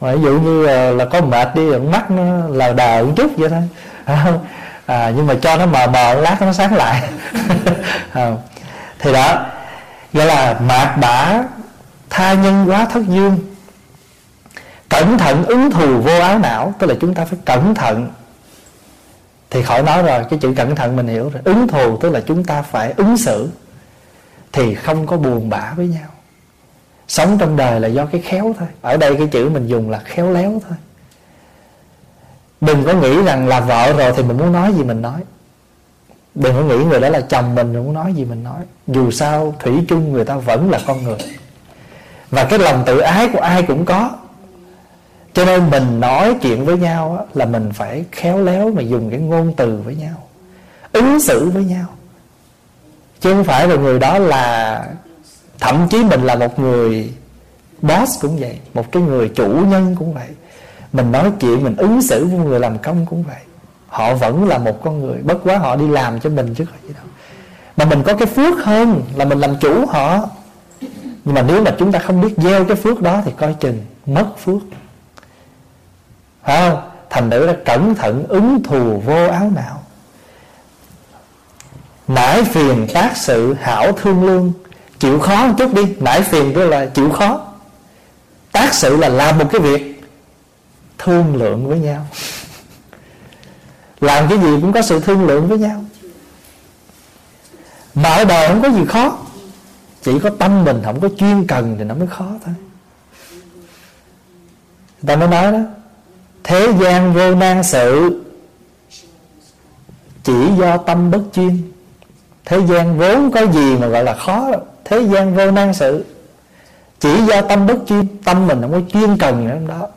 Ví dụ như là, là có mệt đi mắt nó lờ đờ một chút vậy thôi. À, à, nhưng mà cho nó mờ mờ lát nó sáng lại. À, thì đó gọi là mạt bả tha nhân quá thất dương. Cẩn thận ứng thù vô áo não tức là chúng ta phải cẩn thận. Thì khỏi nói rồi cái chữ cẩn thận mình hiểu rồi. Ứng thù tức là chúng ta phải ứng xử thì không có buồn bã với nhau. Sống trong đời là do cái khéo thôi. Ở đây cái chữ mình dùng là khéo léo thôi. Đừng có nghĩ rằng là vợ rồi thì mình muốn nói gì mình nói. Đừng có nghĩ người đó là chồng mình rồi muốn nói gì mình nói. Dù sao, thủy chung người ta vẫn là con người. Và cái lòng tự ái của ai cũng có. Cho nên mình nói chuyện với nhau là mình phải khéo léo mà dùng cái ngôn từ với nhau. Ứng xử với nhau chứ không phải là người đó là, thậm chí mình là một người boss cũng vậy, một cái người chủ nhân cũng vậy. Mình nói chuyện, mình ứng xử với người làm công cũng vậy. Họ vẫn là một con người, bất quá họ đi làm cho mình chứ không gì đâu. Mà mình có cái phước hơn là mình làm chủ họ. Nhưng mà nếu mà chúng ta không biết gieo cái phước đó thì coi chừng mất phước. Phải không? Thành nữ là cẩn thận, ứng thù, vô áo nào nãi phiền tác sự hảo thương lương. Chịu khó một chút đi nãi phiền tức là chịu khó. Tác sự là làm một cái việc thương lượng với nhau. Làm cái gì cũng có sự thương lượng với nhau. Mà ở đời không có gì khó. Chỉ có tâm mình không có chuyên cần thì nó mới khó thôi. Người ta mới nói đó, thế gian vô nan sự chỉ do tâm bất chuyên thế gian vốn có gì mà gọi là khó thế gian vô năng sự. Chỉ do tâm bất chuyên tâm mình không có chuyên cần ở đó,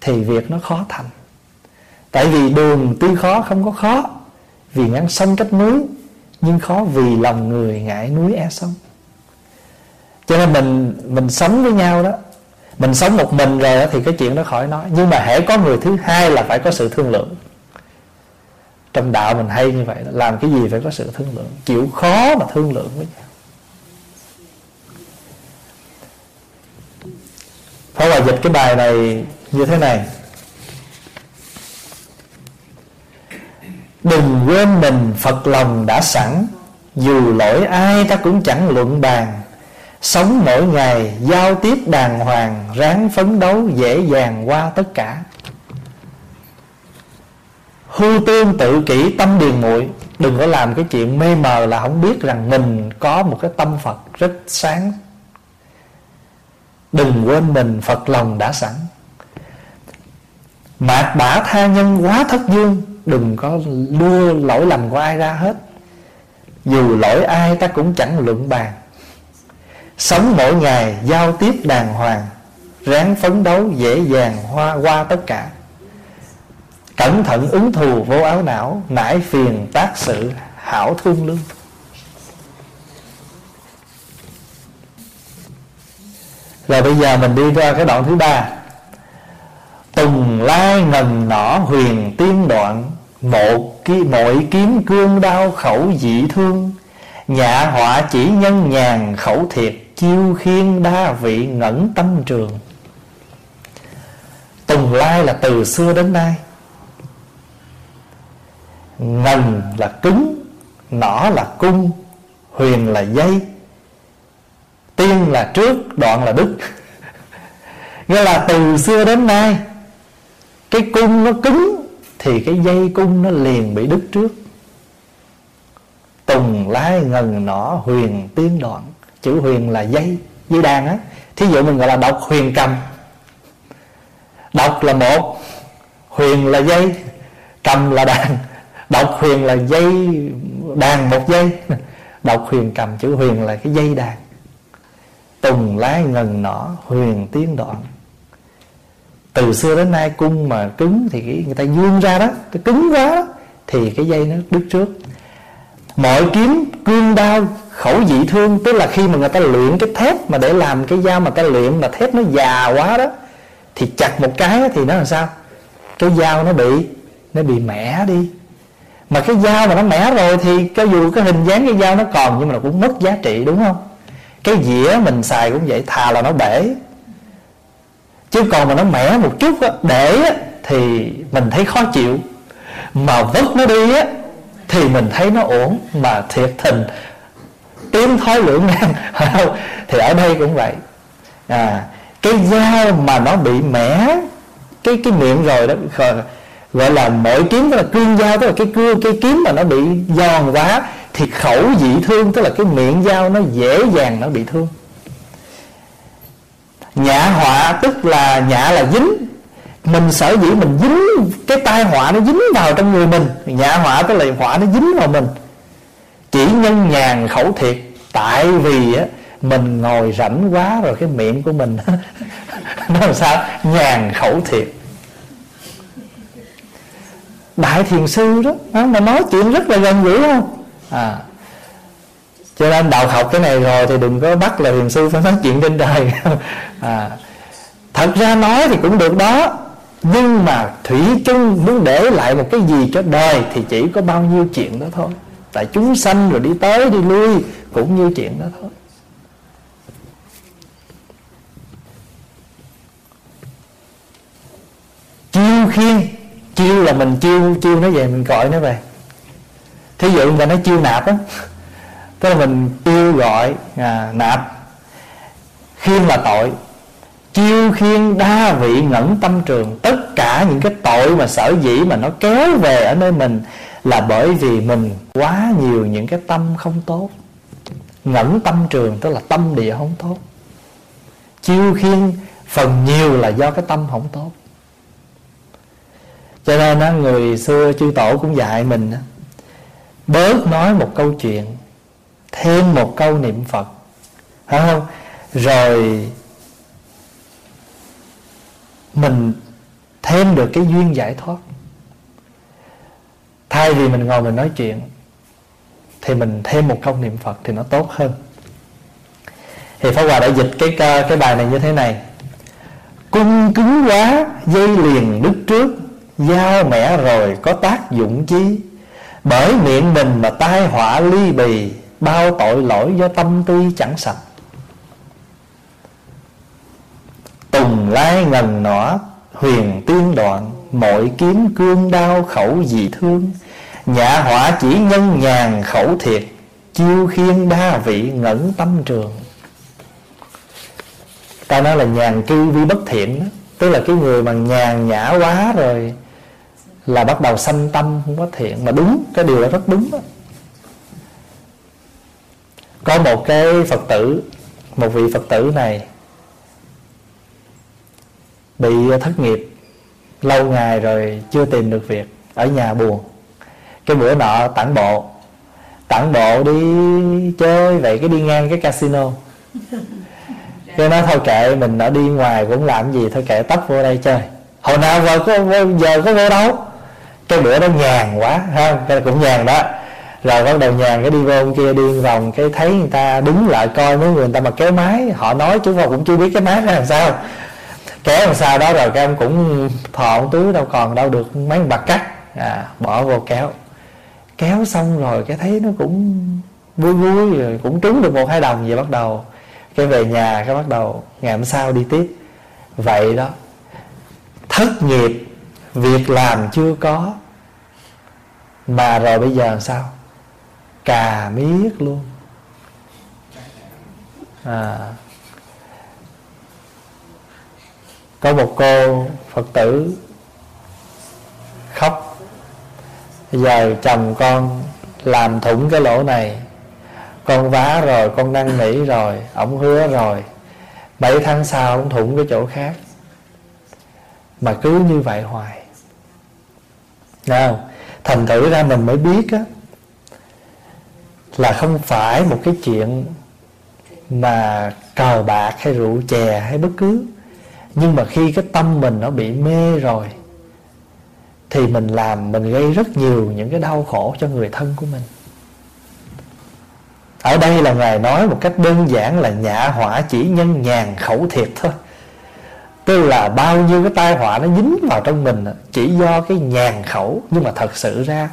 thì việc nó khó thành. Tại vì đường tuy khó, không có khó, vì ngăn sông cách núi, nhưng khó vì lòng người ngại núi e sông. Cho nên mình mình sống với nhau đó, mình sống một mình rồi thì cái chuyện đó khỏi nói. Nhưng mà hễ có người thứ hai là phải có sự thương lượng trong đạo mình hay như vậy đó. làm cái gì phải có sự thương lượng. Chịu khó mà thương lượng với nhau. Phải Hòa dịch cái bài này như thế này. Đừng quên mình, Phật lòng đã sẵn. Dù lỗi ai ta cũng chẳng luận bàn. Sống mỗi ngày, giao tiếp đàng hoàng, Ráng phấn đấu dễ dàng qua tất cả. Hư tương tự kỷ tâm điền muội. Đừng có làm cái chuyện mê mờ là không biết rằng mình có một cái tâm Phật rất sáng. Đừng quên mình phật lòng đã sẵn. Mạt bả tha nhân quá thất dương, đừng có đưa lỗi lầm của ai ra hết. Dù lỗi ai ta cũng chẳng luận bàn. Sống mỗi ngày giao tiếp đàng hoàng, ráng phấn đấu dễ dàng hoa, qua tất cả cẩn thận ứng thù vô áo não nải phiền tác sự hảo thương lương. Rồi bây giờ mình đi ra cái đoạn thứ ba. Tùng lai ngần nỏ huyền tiên đoạn một ki, mọi kiếm cương đau khẩu dị thương. Nhạ họa chỉ nhân nhàn khẩu thiệt Chiêu khiên đa vị ngẩn tâm trường. Tùng lai là từ xưa đến nay Ngần là cứng, Nỏ là cung, Huyền là dây, Tiên là trước, Đoạn là đức Nghĩa là từ xưa đến nay, Cái cung nó cứng Thì cái dây cung nó liền bị đứt trước. Tùng, lái ngần nỏ, huyền, tiên, đoạn. Chữ huyền là dây Dây đàn á. Thí dụ mình gọi là đọc huyền cầm. Đọc là một, Huyền là dây, Cầm là đàn. Độc huyền là dây Đàn một dây. Độc huyền cầm chữ huyền là cái dây đàn. Tùng lái ngần nỏ, huyền tiên đoạn. Từ xưa đến nay cung mà cứng Thì người ta dương ra đó, Cái cứng quá Thì cái dây nó đứt trước. Mọi kiếm cương đao khẩu dị thương, Tức là khi mà người ta luyện cái thép Mà để làm cái dao mà ta luyện Mà thép nó già quá đó, Thì chặt một cái thì nó làm sao? Cái dao nó bị Nó bị mẻ đi. Mà cái dao mà nó mẻ rồi Thì cho dù cái hình dáng cái dao nó còn Nhưng mà nó cũng mất giá trị đúng không? Cái dĩa mình xài cũng vậy Thà là nó bể. Chứ còn mà nó mẻ một chút á, để á, Thì mình thấy khó chịu. Mà vứt nó đi á thì mình thấy nó ổn mà thiệt tình tiếng thói lưỡng nan thì ở đây cũng vậy. À, cái dao mà nó bị mẻ cái cái miệng rồi đó gọi là mỗi kiếm tức là cương dao, tức là cái cưa, cái kiếm mà nó bị giòn quá thì khẩu dị thương, tức là cái miệng dao nó dễ dàng nó bị thương. Nhã họa tức là nhã là dính. Mình sở dĩ mình dính cái tai họa nó dính vào trong người mình. Nhã họa tức là họa nó dính vào mình. Chỉ nhân nhàn khẩu thiệt, tại vì á, mình ngồi rảnh quá rồi cái miệng của mình nó làm sao? Nhàn khẩu thiệt đại thiền sư đó. Mà nói chuyện rất là gần gũi không à cho nên đạo học cái này rồi thì đừng có bắt là thiền sư phải nói chuyện trên đời à thật ra nói thì cũng được đó. Nhưng mà thủy chung muốn để lại một cái gì cho đời thì chỉ có bao nhiêu chuyện đó thôi. Tại chúng sanh rồi đi tới đi lui cũng như chuyện đó thôi. Chiêu khiên chiêu là mình chiêu chiêu nó về mình gọi nó về. Thí dụ mà nó chiêu nạp á tức là mình chiêu gọi à, nạp. Khiên là tội. Chiêu khiên đa vị ngẩn tâm trường. Tất cả những cái tội mà sở dĩ mà nó kéo về ở nơi mình là bởi vì mình quá nhiều những cái tâm không tốt. Ngẩn tâm trường tức là tâm địa không tốt. Chiêu khiên phần nhiều là do cái tâm không tốt cho nên á, người xưa chư tổ cũng dạy mình bớt nói một câu chuyện thêm một câu niệm phật phải không? Rồi mình thêm được cái duyên giải thoát. Thay vì mình ngồi mình nói chuyện thì mình thêm một câu niệm phật thì nó tốt hơn. Thì pháp hòa đã dịch cái cái bài này như thế này. Cung cứng quá dây liền đứt trước giao mẻ rồi có tác dụng chi? Bởi miệng mình mà tai họa ly bì, bao tội lỗi do tâm tư chẳng sạch. Tùng lai ngần nỏ huyền tiên đoạn, mọi kiếm cương đao khẩu dị thương. Nhạ họa chỉ nhân nhàn khẩu thiệt, chiêu khiên đa vị ngẩn tâm trường. Ta nói là nhàn cư vi bất thiện đó, tức là cái người mà nhàn nhã quá rồi là bắt đầu sanh tâm không có thiện. Mà đúng, cái điều đó rất đúng đó. có một cái phật tử, một vị phật tử này bị thất nghiệp lâu ngày rồi chưa tìm được việc, ở nhà buồn. Cái bữa nọ tản bộ tản bộ đi chơi vậy, cái đi ngang cái casino. Cái nói, thôi kệ, mình ở đi ngoài cũng làm gì, thôi kệ, tấp vô đây chơi. Hồi nào giờ có giờ có vô đâu cái bữa đó nhàn quá ha cái cũng nhàn đó. Rồi bắt đầu nhàn cái đi vô ông kia đi vòng cái thấy người ta đứng lại coi mấy người, người ta mà kéo máy họ nói chú vào cũng chưa biết cái máy ra làm sao. Kéo làm sao đó rồi cái ông cũng thọ túi đâu còn đâu được mấy bạc cắt. À, bỏ vô kéo. Kéo xong rồi cái thấy nó cũng vui vui rồi cũng trúng được một hai đồng vậy bắt đầu. Cái về nhà cái bắt đầu ngày hôm sau đi tiếp. Vậy đó. Thất nghiệp việc làm chưa có. Mà rồi bây giờ làm sao? Cà miết luôn. À. Có một cô phật tử khóc. Giờ chồng con làm thủng cái lỗ này. Con vá rồi, con năn nỉ rồi, ổng hứa rồi. Bảy tháng sau ổng thủng cái chỗ khác. Mà cứ như vậy hoài nào, thành thử ra mình mới biết á, là không phải một cái chuyện mà cờ bạc hay rượu chè hay bất cứ, nhưng mà khi cái tâm mình nó bị mê rồi, thì mình làm, mình gây rất nhiều những cái đau khổ cho người thân của mình. Ở đây là ngài nói một cách đơn giản là nhã hỏa chỉ nhân nhàn khẩu thiệt thôi tức là bao nhiêu cái tai họa nó dính vào trong mình chỉ do cái nhàn khẩu. Nhưng mà thật sự ra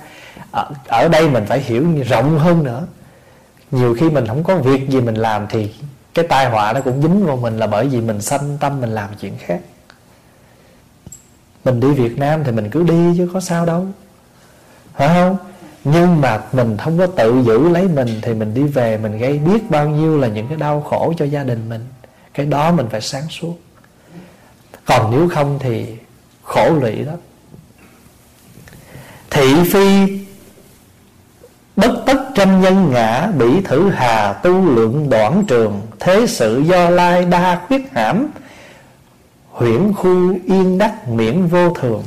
ở, ở đây mình phải hiểu rộng hơn nữa. Nhiều khi mình không có việc gì mình làm thì cái tai họa nó cũng dính vào mình là bởi vì mình sanh tâm mình làm chuyện khác. Mình đi Việt Nam thì mình cứ đi chứ có sao đâu. Phải không? Nhưng mà mình không có tự giữ lấy mình thì mình đi về mình gây biết bao nhiêu là những cái đau khổ cho gia đình mình. Cái đó mình phải sáng suốt còn nếu không thì khổ lụy đó thị phi, bất tất tranh nhân ngã, bỉ thử hà tu lượng đoạn trường, thế sự do lai đa khuyết hãm, huyễn khu yên đắc miễn vô thường.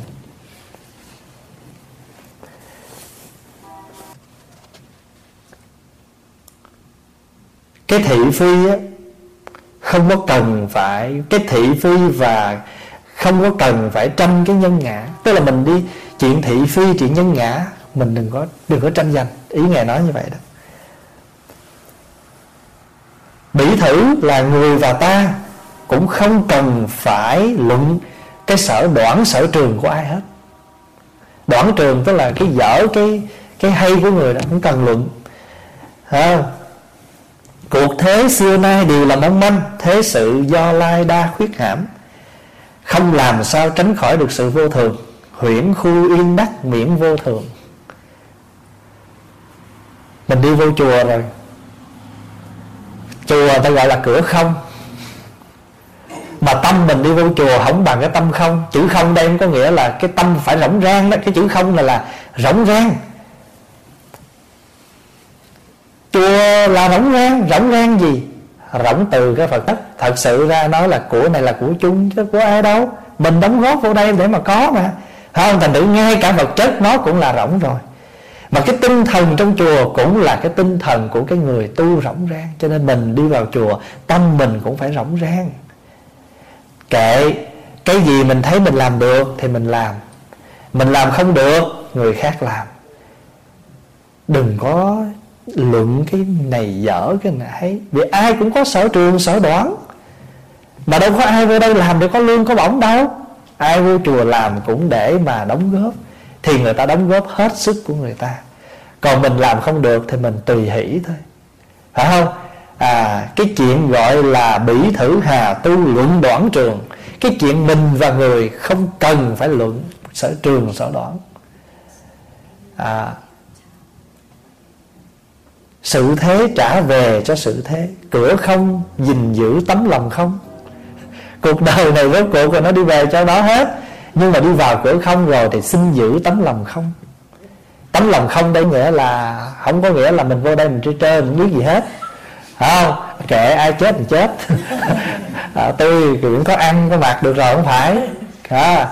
Cái thị phi á không có cần phải cái thị phi và không có cần phải tranh cái nhân ngã. Tức là mình đi chuyện thị phi chuyện nhân ngã mình đừng có đừng có tranh giành. Ý ngài nói như vậy đó. Bỉ thử là người và ta cũng không cần phải luận cái sở đoản sở trường của ai hết. Đoản trường tức là cái dở cái cái hay của người đó không cần luận. À, cuộc thế xưa nay đều là mong manh, thế sự do lai đa khuyết hãm. Không làm sao tránh khỏi được sự vô thường, huyễn khu yên đắc miễn vô thường. Mình đi vô chùa rồi. Chùa ta gọi là cửa không. Mà tâm mình đi vô chùa không bằng cái tâm không. Chữ không đây có nghĩa là cái tâm phải rỗng rang đó. Cái chữ không là là rỗng rang chùa là rỗng rang. Rỗng rang gì? Rỗng từ cái phật đất thật sự ra nói là của này là của chung chứ của ai đâu. Mình đóng góp vô đây để mà có mà. Không, thành thử ngay cả vật chất nó cũng là rỗng rồi. Mà cái tinh thần trong chùa cũng là cái tinh thần của cái người tu rỗng rang. Cho nên mình đi vào chùa, tâm mình cũng phải rỗng rang. Kệ, cái gì mình thấy mình làm được thì mình làm. Mình làm không được, người khác làm. Đừng có luận cái này dở cái này vì ai cũng có sở trường, sở đoán. Mà đâu có ai vô đây làm để có lương, có bổng đâu. Ai vô chùa làm cũng để mà đóng góp. Thì người ta đóng góp hết sức của người ta. Còn mình làm không được thì mình tùy hỷ thôi. Phải không? À cái chuyện gọi là bỉ thử hà tu luận đoạn trường. Cái chuyện mình và người không cần phải luận sở trường, sở đoản à sự thế trả về cho sự thế. Cửa không gìn giữ tấm lòng không. Cuộc đời này rốt cuộc rồi nó đi về cho nó hết. Nhưng mà đi vào cửa không rồi thì xin giữ tấm lòng không. Tấm lòng không đây nghĩa là không có nghĩa là mình vô đây mình chơi chơi mình biết gì hết. Không kệ ai chết thì chết. À, tôi cũng có ăn có mặc được rồi không phải. À,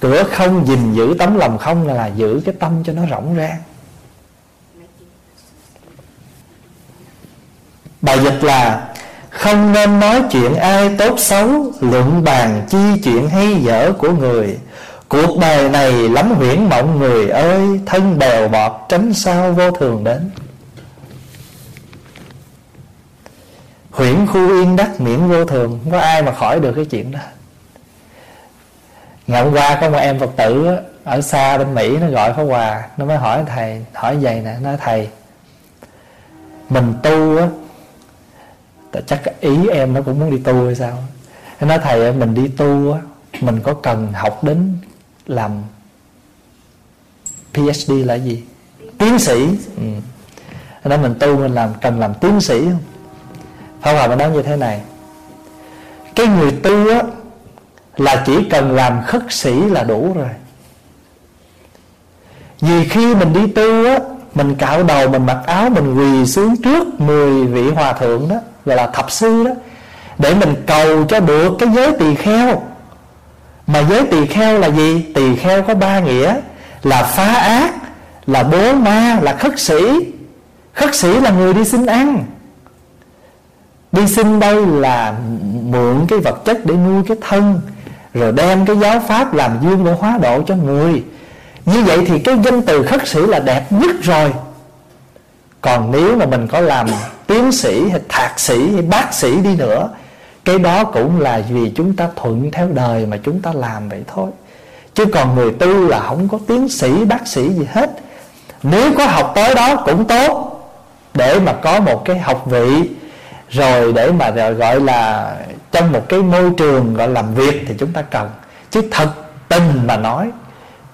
cửa không gìn giữ tấm lòng không là giữ cái tâm cho nó rộng ra bài dịch là, không nên nói chuyện ai tốt xấu, luận bàn chi chuyện hay dở của người. Cuộc đời này lắm huyễn mộng người ơi, thân bèo bọt tránh sao vô thường đến. Huyễn khu yên đắc miễn vô thường không có ai mà khỏi được cái chuyện đó? Ngày hôm qua có một em phật tử ở xa bên mỹ, nó gọi pháp hòa nó mới hỏi thầy, hỏi vậy nè nói, thầy, mình tu á chắc ý em nó cũng muốn đi tu hay sao? Nó nói, thầy mình đi tu á, mình có cần học đến làm PhD là gì? Tiến sĩ. Ừ. nói, mình tu mình làm, cần làm tiến sĩ không? Pháp Hòa mới nói như thế này. Cái người tu á, Là chỉ cần làm khất sĩ là đủ rồi. Vì khi mình đi tu á, Mình cạo đầu, mình mặc áo, Mình quỳ xuống trước 10 vị hòa thượng đó Gọi là thập sư đó, Để mình cầu cho được cái giới tỳ kheo. Mà giới tỳ kheo là gì? Tỳ kheo có ba nghĩa, Là phá ác, Là bố ma, Là khất sĩ. Khất sĩ là người đi xin ăn. Đi xin đây là mượn cái vật chất để nuôi cái thân, Rồi đem cái giáo pháp làm dương để hóa độ cho người. Như vậy thì cái danh từ khất sĩ là đẹp nhất rồi. Còn nếu mà mình có làm tiến sĩ hay thạc sĩ hay bác sĩ đi nữa Cái đó cũng là vì chúng ta thuận theo đời mà chúng ta làm vậy thôi. Chứ còn người tu là không có tiến sĩ, bác sĩ gì hết. Nếu có học tới đó cũng tốt Để mà có một cái học vị rồi để mà gọi là trong một cái môi trường gọi làm việc thì chúng ta cần. Chứ thật tình mà nói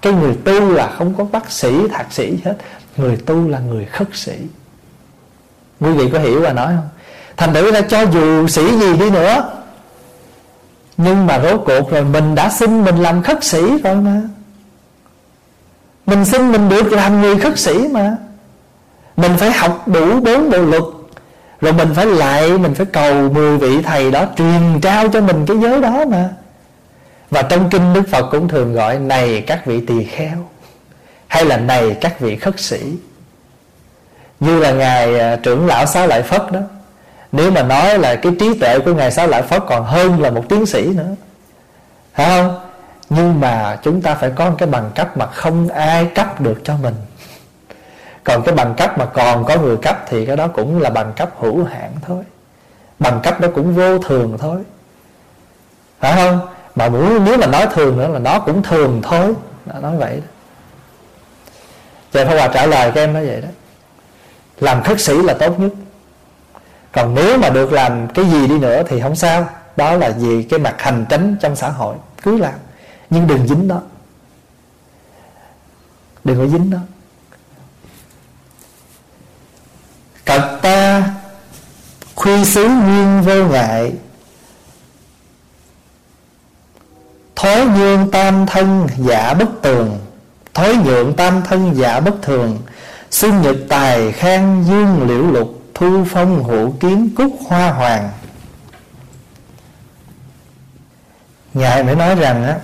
cái người tu là không có bác sĩ thạc sĩ hết. Người tu là người khất sĩ quý vị có hiểu và nói không? Thành thử ra cho dù sĩ gì đi nữa, nhưng mà rốt cuộc rồi mình đã xin mình làm khất sĩ rồi mà. Mình xin mình được làm người khất sĩ mà. Mình phải học đủ bốn bộ luật, rồi mình phải lại, mình phải cầu mười vị thầy đó truyền trao cho mình cái giới đó mà. Và trong kinh đức phật cũng thường gọi này các vị tỳ kheo, hay là này các vị khất sĩ như là ngài à, trưởng lão xá lợi phất đó. Nếu mà nói là cái trí tuệ của ngài xá lợi phất còn hơn là một tiến sĩ nữa. Phải không? Nhưng mà chúng ta phải có một cái bằng cấp mà không ai cấp được cho mình. Còn cái bằng cấp mà còn có người cấp thì cái đó cũng là bằng cấp hữu hạn thôi. Bằng cấp đó cũng vô thường thôi. Phải không? Mà muốn, nếu mà nói thường nữa là nó cũng thường thôi. Nó nói vậy đó. Trời Pháp Hòa trả lời các em nói vậy đó. Làm khất sĩ là tốt nhất. Còn nếu mà được làm cái gì đi nữa thì không sao. Đó là vì cái mặt hành tránh trong xã hội. Cứ làm. Nhưng đừng dính đó. Đừng có dính đó. Cật ta Khuy xứ nguyên vô ngại. Thối nhương tam thân giả bất tường. Thối nhượng tam thân giả bất thường. Xưng nhật tài khang dương liễu lục, Thu phong hộ kiến cúc hoa hoàng. Ngài mới nói rằng á,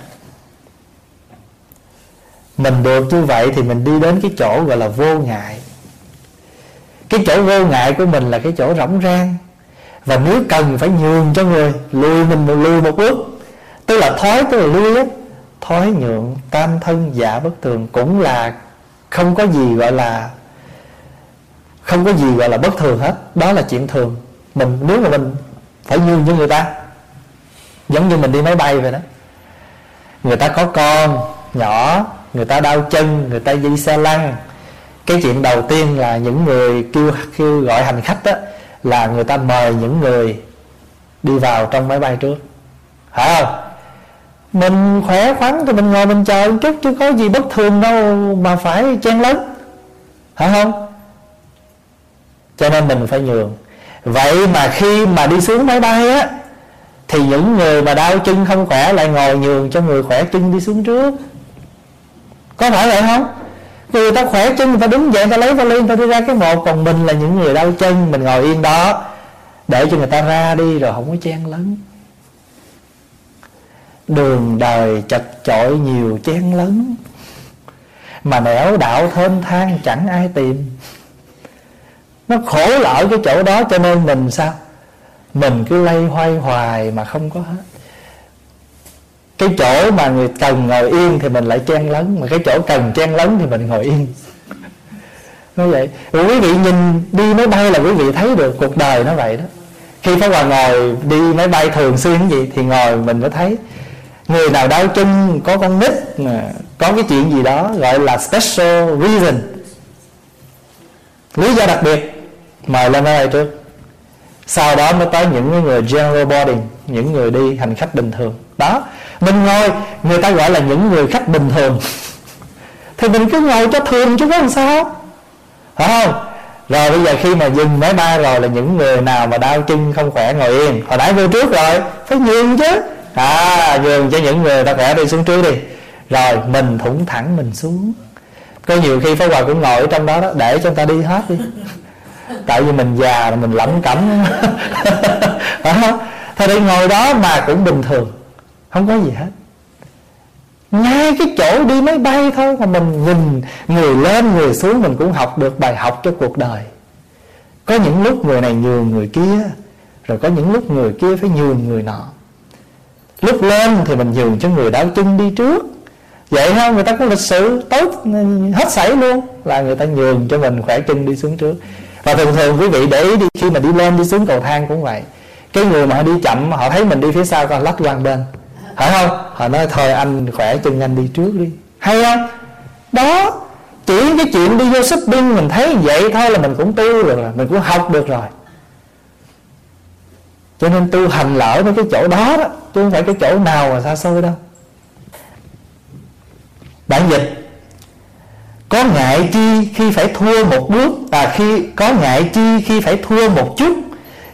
Mình được như vậy thì mình đi đến cái chỗ gọi là vô ngại. Cái chỗ vô ngại của mình là cái chỗ rỗng rang. Và nếu cần phải nhường cho người, lùi mình một lùi một bước. Tức là thói, tức là lui á thói nhượng, tam thân, giả bất thường cũng là không có gì gọi là không có gì gọi là bất thường hết. Đó là chuyện thường. Mình, nếu mà mình phải nhường cho người ta, giống như mình đi máy bay vậy đó. Người ta có con nhỏ, người ta đau chân, người ta đi xe lăn. Cái chuyện đầu tiên là những người kêu kêu gọi hành khách đó là người ta mời những người đi vào trong máy bay trước. Phải không? Mình khỏe khoắn thì mình ngồi mình chờ một chút, chứ có gì bất thường đâu mà phải chen lấn. Phải không? Cho nên mình phải nhường. Vậy mà khi mà đi xuống máy bay á, thì những người mà đau chân không khỏe lại ngồi nhường cho người khỏe chân đi xuống trước. Có phải vậy không? Người ta khỏe chân, người ta đứng dậy, người ta lấy vali, người ta đi ra cái một, còn mình là những người đau chân, mình ngồi yên đó, để cho người ta ra đi rồi không có chen lấn. Đường đời chật chội nhiều chen lấn, mà nẻo đạo thênh thang chẳng ai tìm nó khổ là ở cái chỗ đó, cho nên mình sao? Mình cứ lay hoay hoài mà không có hết. Cái chỗ mà người cần ngồi yên thì mình lại chen lấn, mà cái chỗ cần chen lấn thì mình ngồi yên. Như vậy. Rồi quý vị nhìn đi máy bay là quý vị thấy được cuộc đời nó vậy đó. Khi phải Hòa ngồi đi máy bay thường xuyên gì thì ngồi mình mới thấy. Người nào đau chân, có con nít có cái chuyện gì đó gọi là special reason. Lý do đặc biệt mời lên đây trước. Sau đó mới tới những người general boarding những người đi hành khách bình thường. Đó, mình ngồi, người ta gọi là những người khách bình thường. Thì mình cứ ngồi cho thường chứ có làm sao. Phải không? Rồi bây giờ khi mà dừng máy bay rồi là những người nào mà đau chân, không khỏe ngồi yên. Hồi nãy vô trước rồi, phải nhường chứ. À nhường cho những người ta khỏe đi xuống trước đi. Rồi, mình thủng thẳng mình xuống. Có nhiều khi phải Hòa cũng ngồi ở trong đó đó, để cho người ta đi hết đi tại vì mình già rồi, mình lẩm cẩm. Thôi đi, ngồi đó mà cũng bình thường. Không có gì hết. Ngay cái chỗ đi máy bay thôi, mà mình nhìn người lên, người xuống, mình cũng học được bài học cho cuộc đời. Có những lúc người này nhường người kia, rồi có những lúc người kia phải nhường người nọ. Lúc lên thì mình nhường cho người đau chân đi trước. Vậy ha, người ta có lịch sử tốt, hết sảy luôn, là người ta nhường cho mình khỏe chân đi xuống trước và thường thường quý vị để ý đi, khi mà đi lên, đi xuống cầu thang cũng vậy. Cái người mà họ đi chậm, họ thấy mình đi phía sau còn lách qua bên. Phải không? Họ nói, thôi anh khỏe chân, anh đi trước đi. Hay không? Đó, chỉ cái chuyện đi vô shopping mình thấy vậy thôi là mình cũng tu được rồi, mình cũng học được rồi. Cho nên tu hành lỡ với cái chỗ đó đó, chứ không phải cái chỗ nào mà xa xôi đâu. Bản dịch có ngại chi khi phải thua một bước à khi có ngại chi khi phải thua một chút,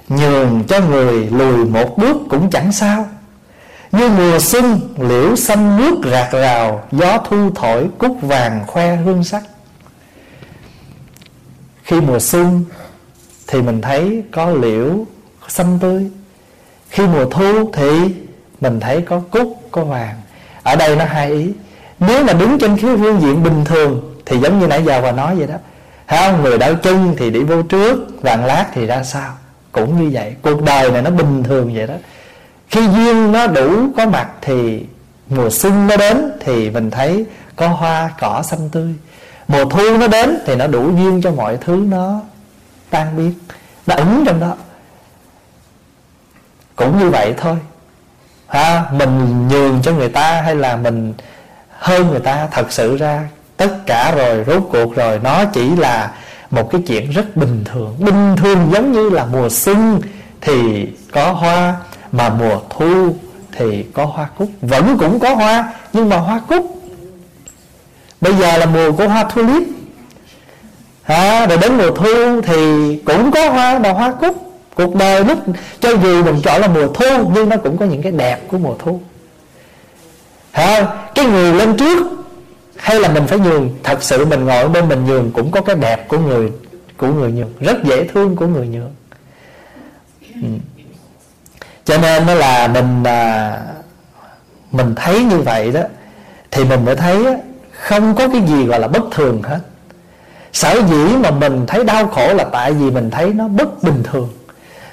nhường cho người lùi một bước cũng chẳng sao. Như mùa xuân, liễu xanh nước rạc rào, gió thu thổi cúc vàng khoe hương sắc. Khi mùa xuân thì mình thấy có liễu xanh tươi. Khi mùa thu thì mình thấy có cúc, có vàng. Ở đây nó hai ý. Nếu mà đứng trên khía phương diện bình thường thì giống như nãy giờ và nói vậy đó. Thấy không? Người đau chân thì đi vô trước, Vàng lát thì ra sao Cũng như vậy, Cuộc đời này nó bình thường vậy đó. Khi duyên nó đủ có mặt thì Mùa xuân nó đến Thì mình thấy có hoa, cỏ, xanh tươi. Mùa thu nó đến Thì nó đủ duyên cho mọi thứ nó tan biến, Nó ẩn trong đó. Cũng như vậy thôi. Ha Mình nhường cho người ta Hay là mình hơn người ta Thật sự ra tất cả rồi rốt cuộc rồi. Nó chỉ là một cái chuyện rất bình thường. Bình thường giống như là mùa xuân thì có hoa mà mùa thu thì có hoa cúc. Vẫn cũng có hoa nhưng mà hoa cúc. Bây giờ là mùa của hoa tulip. À, rồi đến mùa thu thì cũng có hoa mà hoa cúc. Cuộc đời lúc cho dù mình chọn là mùa thu nhưng nó cũng có những cái đẹp của mùa thu. À, cái người lên trước hay là mình phải nhường thật sự mình ngồi bên mình nhường cũng có cái đẹp của người của người nhường rất dễ thương của người nhường. Ừ. cho nên nó là mình à, mình thấy như vậy đó thì mình mới thấy không có cái gì gọi là bất thường hết. Sở dĩ mà mình thấy đau khổ là tại vì mình thấy nó bất bình thường.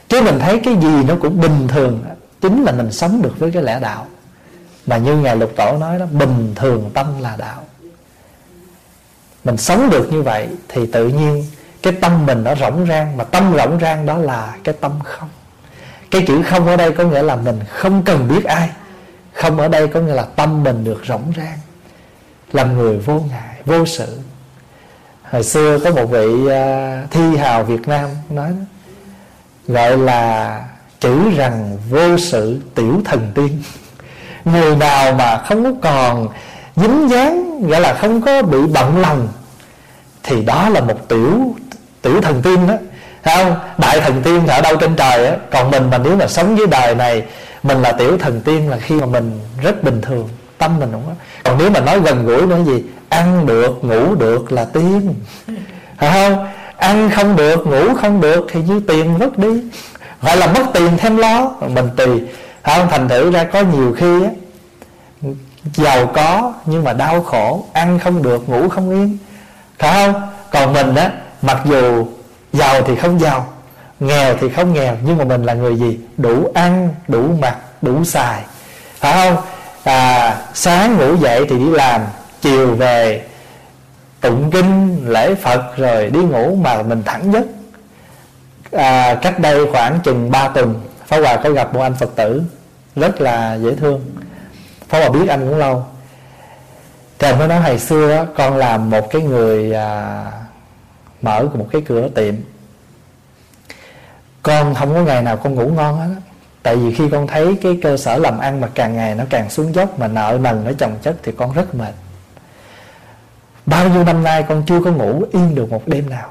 Chứ mình thấy cái gì nó cũng bình thường chính là mình sống được với cái lẽ đạo. Mà như ngài lục tổ nói đó bình thường tâm là đạo mình sống được như vậy thì tự nhiên cái tâm mình nó rỗng rang mà tâm rỗng rang đó là cái tâm không. Cái chữ không ở đây có nghĩa là mình không cần biết ai. Không ở đây có nghĩa là tâm mình được rỗng rang làm người vô ngại vô sự. Hồi xưa có một vị à, thi hào việt nam nói đó, gọi là chữ rằng vô sự tiểu thần tiên. Người nào mà không có còn dính dáng gọi là không có bị bận lòng, thì đó là một tiểu tiểu thần tiên đó. Thấy không? Đại thần tiên ở đâu trên trời á, còn mình mà nếu mà sống dưới đời này, mình là tiểu thần tiên là khi mà mình rất bình thường, tâm mình cũng có. Còn nếu mà nói gần gũi nữa gì, ăn được, ngủ được là tiên. Phải không? Ăn không được, ngủ không được thì như tiền mất đi. Gọi là mất tiền thêm lo, mình tùy. Phải không? Thành thử ra có nhiều khi á giàu có nhưng mà đau khổ ăn không được ngủ không yên. Phải không? Còn mình á mặc dù giàu thì không giàu nghèo thì không nghèo nhưng mà mình là người gì? Đủ ăn đủ mặc đủ xài. Phải không? À, sáng ngủ dậy thì đi làm chiều về tụng kinh lễ phật rồi đi ngủ mà mình thẳng nhất à, cách đây khoảng chừng 3 tuần Pháp Hòa có gặp một anh Phật tử rất là dễ thương phó bà biết anh cũng lâu. Thì anh mới nói hồi xưa con làm một cái người à, mở một cái cửa tiệm. Con không có ngày nào con ngủ ngon hết tại vì khi con thấy cái cơ sở làm ăn mà càng ngày nó càng xuống dốc mà nợ nần nó chồng chất thì con rất mệt. Bao nhiêu năm nay con chưa có ngủ yên được một đêm nào.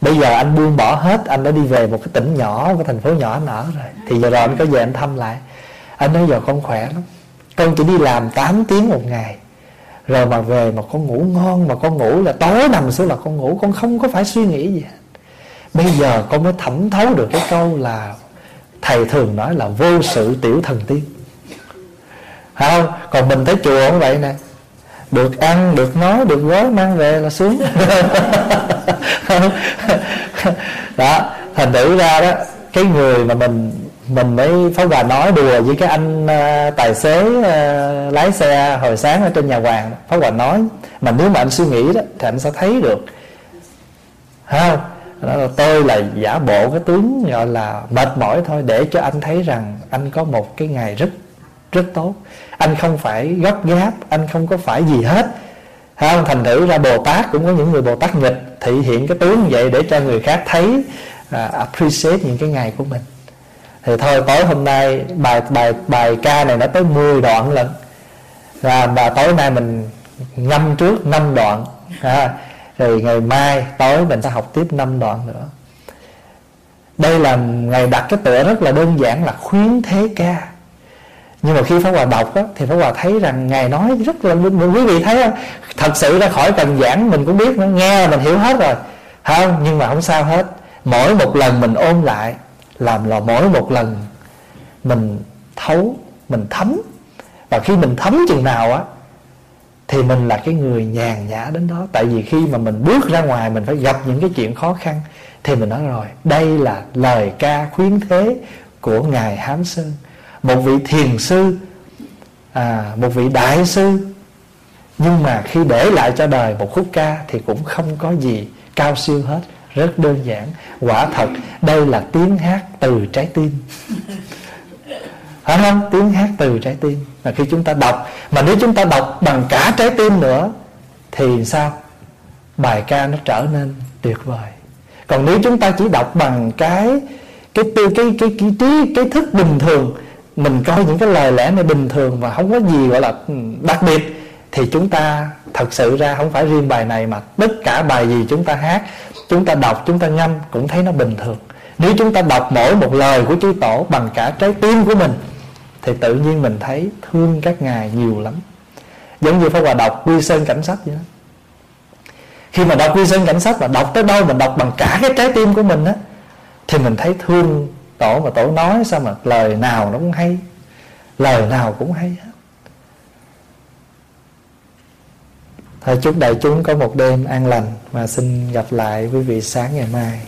Bây giờ anh buông bỏ hết anh đã đi về một cái tỉnh nhỏ một thành phố nhỏ anh ở rồi. Thì giờ rồi anh có về anh thăm lại anh nói giờ con khỏe lắm. Con chỉ đi làm 8 tiếng một ngày. Rồi mà về mà con ngủ ngon, mà con ngủ là tối nằm xuống là con ngủ, con không có phải suy nghĩ gì hết. Bây giờ con mới thẩm thấu được cái câu là thầy thường nói là vô sự tiểu thần tiên. Không? Còn mình tới chùa cũng vậy nè. Được ăn, được nói, được gói mang về là sướng. Đó. Thành thử ra đó, cái người mà mình mình mới pháo hòa nói đùa với cái anh uh, tài xế uh, lái xe hồi sáng ở trên nhà hoàng. Pháo hòa nói mà nếu mà anh suy nghĩ đó thì anh sẽ thấy được. Ha là tôi là giả bộ cái tướng gọi là mệt mỏi thôi để cho anh thấy rằng anh có một cái ngày rất rất tốt. Anh không phải gấp gáp anh không có phải gì hết. Không thành thử ra bồ tát cũng có những người bồ tát nghịch thị hiện cái tướng như vậy để cho người khác thấy uh, appreciate những cái ngày của mình thì thôi tối hôm nay bài bài bài ca này nó tới 10 đoạn lần và và tối nay mình ngâm trước 5 đoạn. À, rồi ngày mai tối mình sẽ học tiếp 5 đoạn nữa. Đây là ngày đặt cái tựa rất là đơn giản là khuyến thế ca. Nhưng mà khi Pháp Hòa đọc á, thì Pháp Hòa thấy rằng Ngài nói rất là quý vị thấy không? Thật sự ra khỏi cần giảng mình cũng biết nó nghe mình hiểu hết rồi. Không nhưng mà không sao hết. Mỗi một lần mình ôn lại làm là mỗi một lần mình thấu mình thấm. Và khi mình thấm chừng nào á thì mình là cái người nhàn nhã đến đó. Tại vì khi mà mình bước ra ngoài mình phải gặp những cái chuyện khó khăn thì mình nói rồi đây là lời ca khuyến thế của ngài hám sơn một vị thiền sư à, một vị đại sư. Nhưng mà khi để lại cho đời một khúc ca thì cũng không có gì cao siêu hết rất đơn giản. Quả thật, đây là tiếng hát từ trái tim. Phải không tiếng hát từ trái tim. Và khi chúng ta đọc, mà nếu chúng ta đọc bằng cả trái tim nữa, thì sao? Bài ca nó trở nên tuyệt vời. Còn nếu chúng ta chỉ đọc bằng cái cái cái cái cái cái trí, cái thức bình thường, mình coi những cái lời lẽ này bình thường và không có gì gọi là ừ, đặc biệt, thì chúng ta thật sự ra không phải riêng bài này mà tất cả bài gì chúng ta hát chúng ta đọc, chúng ta ngâm cũng thấy nó bình thường. Nếu chúng ta đọc mỗi một lời của chư tổ bằng cả trái tim của mình, thì tự nhiên mình thấy thương các ngài nhiều lắm. Giống như pháp hòa đọc quy sơn cảnh sách vậy đó. Khi mà đọc quy sơn cảnh sách mà đọc tới đâu mình đọc bằng cả cái trái tim của mình á, thì mình thấy thương tổ mà tổ nói sao mà lời nào nó cũng hay, lời nào cũng hay hết. Thôi chúc đại chúng có một đêm an lành Và xin gặp lại quý vị sáng ngày mai.